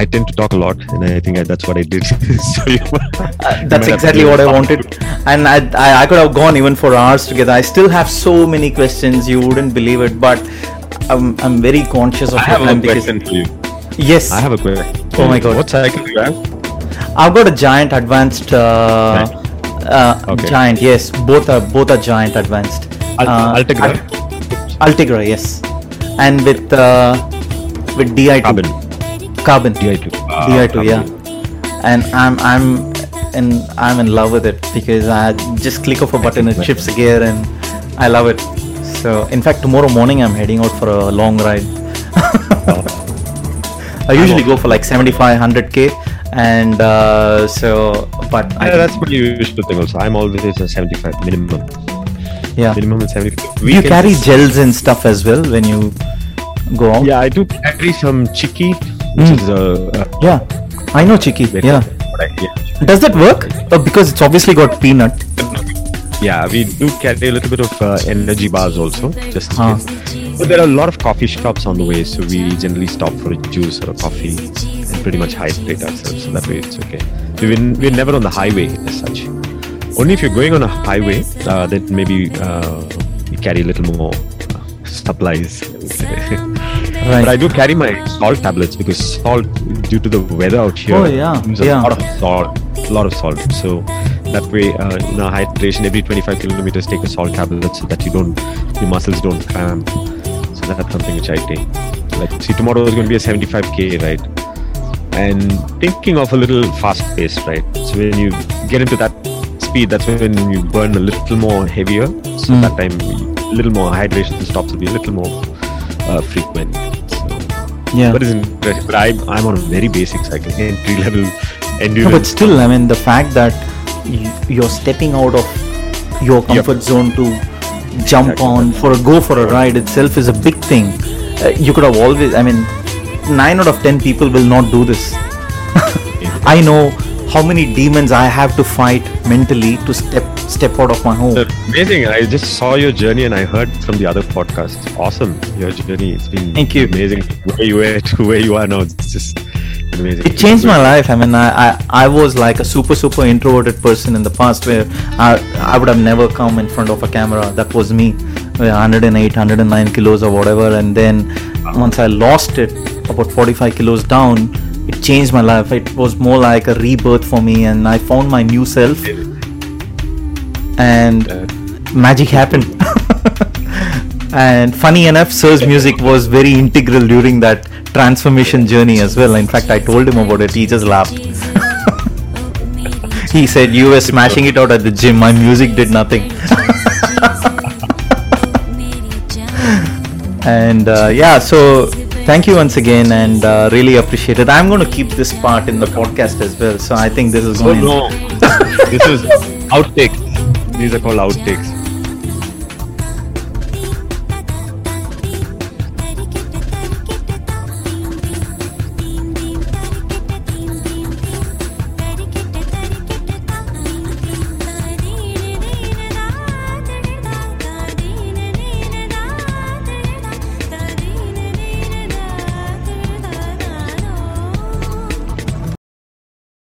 I tend to talk a lot, and I think I, that's what I did. so you, Uh, that's might exactly what I wanted, and I, I I could have gone even for hours together. I still have so many questions, you wouldn't believe it, but I'm I'm very conscious of I your have time a because question for you. yes, I have a question. Oh my God. What cycle do you have? I've got a giant advanced. Uh, uh, Okay. Giant, yes, both are both are giant advanced. Uh, Ultegra? Al- Ultegra, yes, and with uh, with Di2 Carbon. carbon DI2. Di2, yeah, and I'm I'm and I'm in love with it because I just click of a button, it shifts gear, and I love it. So, in fact, tomorrow morning I'm heading out for a long ride. I usually go for like 75, 100k, and uh, so, but I Yeah, that's my usual thing also. I'm always a 75 minimum. yeah. Minimum is 75. Do you carry gels and stuff as well when you go out? Yeah, I do carry some chikki, which Mm. is a. Uh, Yeah, I know Chikki. Yeah. yeah. Does that work? Uh, because it's obviously got peanut. Yeah, we do carry a little bit of uh, energy bars also, just Huh. But there are a lot of coffee shops on the way, so we generally stop for a juice or a coffee pretty much hydrate ourselves. So that way it's okay. We're, we're never on the highway as such. Only if you're going on a highway, uh, then maybe uh, we carry a little more uh, supplies. Right. But I do carry my salt tablets because salt, due to the weather out here, Oh, yeah, a yeah. lot of salt, a lot of salt. So that way, uh, you know, hydration every 25 kilometers, take a salt tablet so that you don't, your muscles don't cramp. So that's something which I take. Like, see, tomorrow is going to be a 75k ride, and thinking of a little fast pace, right? So when you get into that speed, that's when you burn a little more heavier. So Mm. that time, a little more hydration stops will be a little more uh, frequent. So, Yeah. but it's interesting. But I'm, I'm on a very basic cycle, entry level No, but still, I mean, the fact that you're stepping out of your comfort zone to jump Exactly. on for a go for a ride itself is a big thing. Uh, you could have always, I mean, nine out of ten people will not do this. I know how many demons I have to fight mentally to step step out of my home. Amazing. I just saw your journey and I heard from the other podcast. Awesome. Your journey. It's been Thank you. amazing. Where you were to where you are now. It's just amazing. it changed my life. I mean, I, I, I was like a super, super introverted person in the past where I, I would have never come in front of a camera. That was me, 108, 109 kilos or whatever. And then once I lost it, about 45 kilos down, it changed my life. It was more like a rebirth for me, and I found my new self, and Uh, magic happened. and funny enough, Sir's music was very integral during that transformation journey as well. In fact, I told him about it. He just laughed. he said, "You were smashing it out at the gym. My music did nothing." and uh, yeah, so thank you once again, and uh, really appreciate it. I'm going to keep this part in the podcast as well. So I think this is going oh going. no. this is outtakes. These are called outtakes.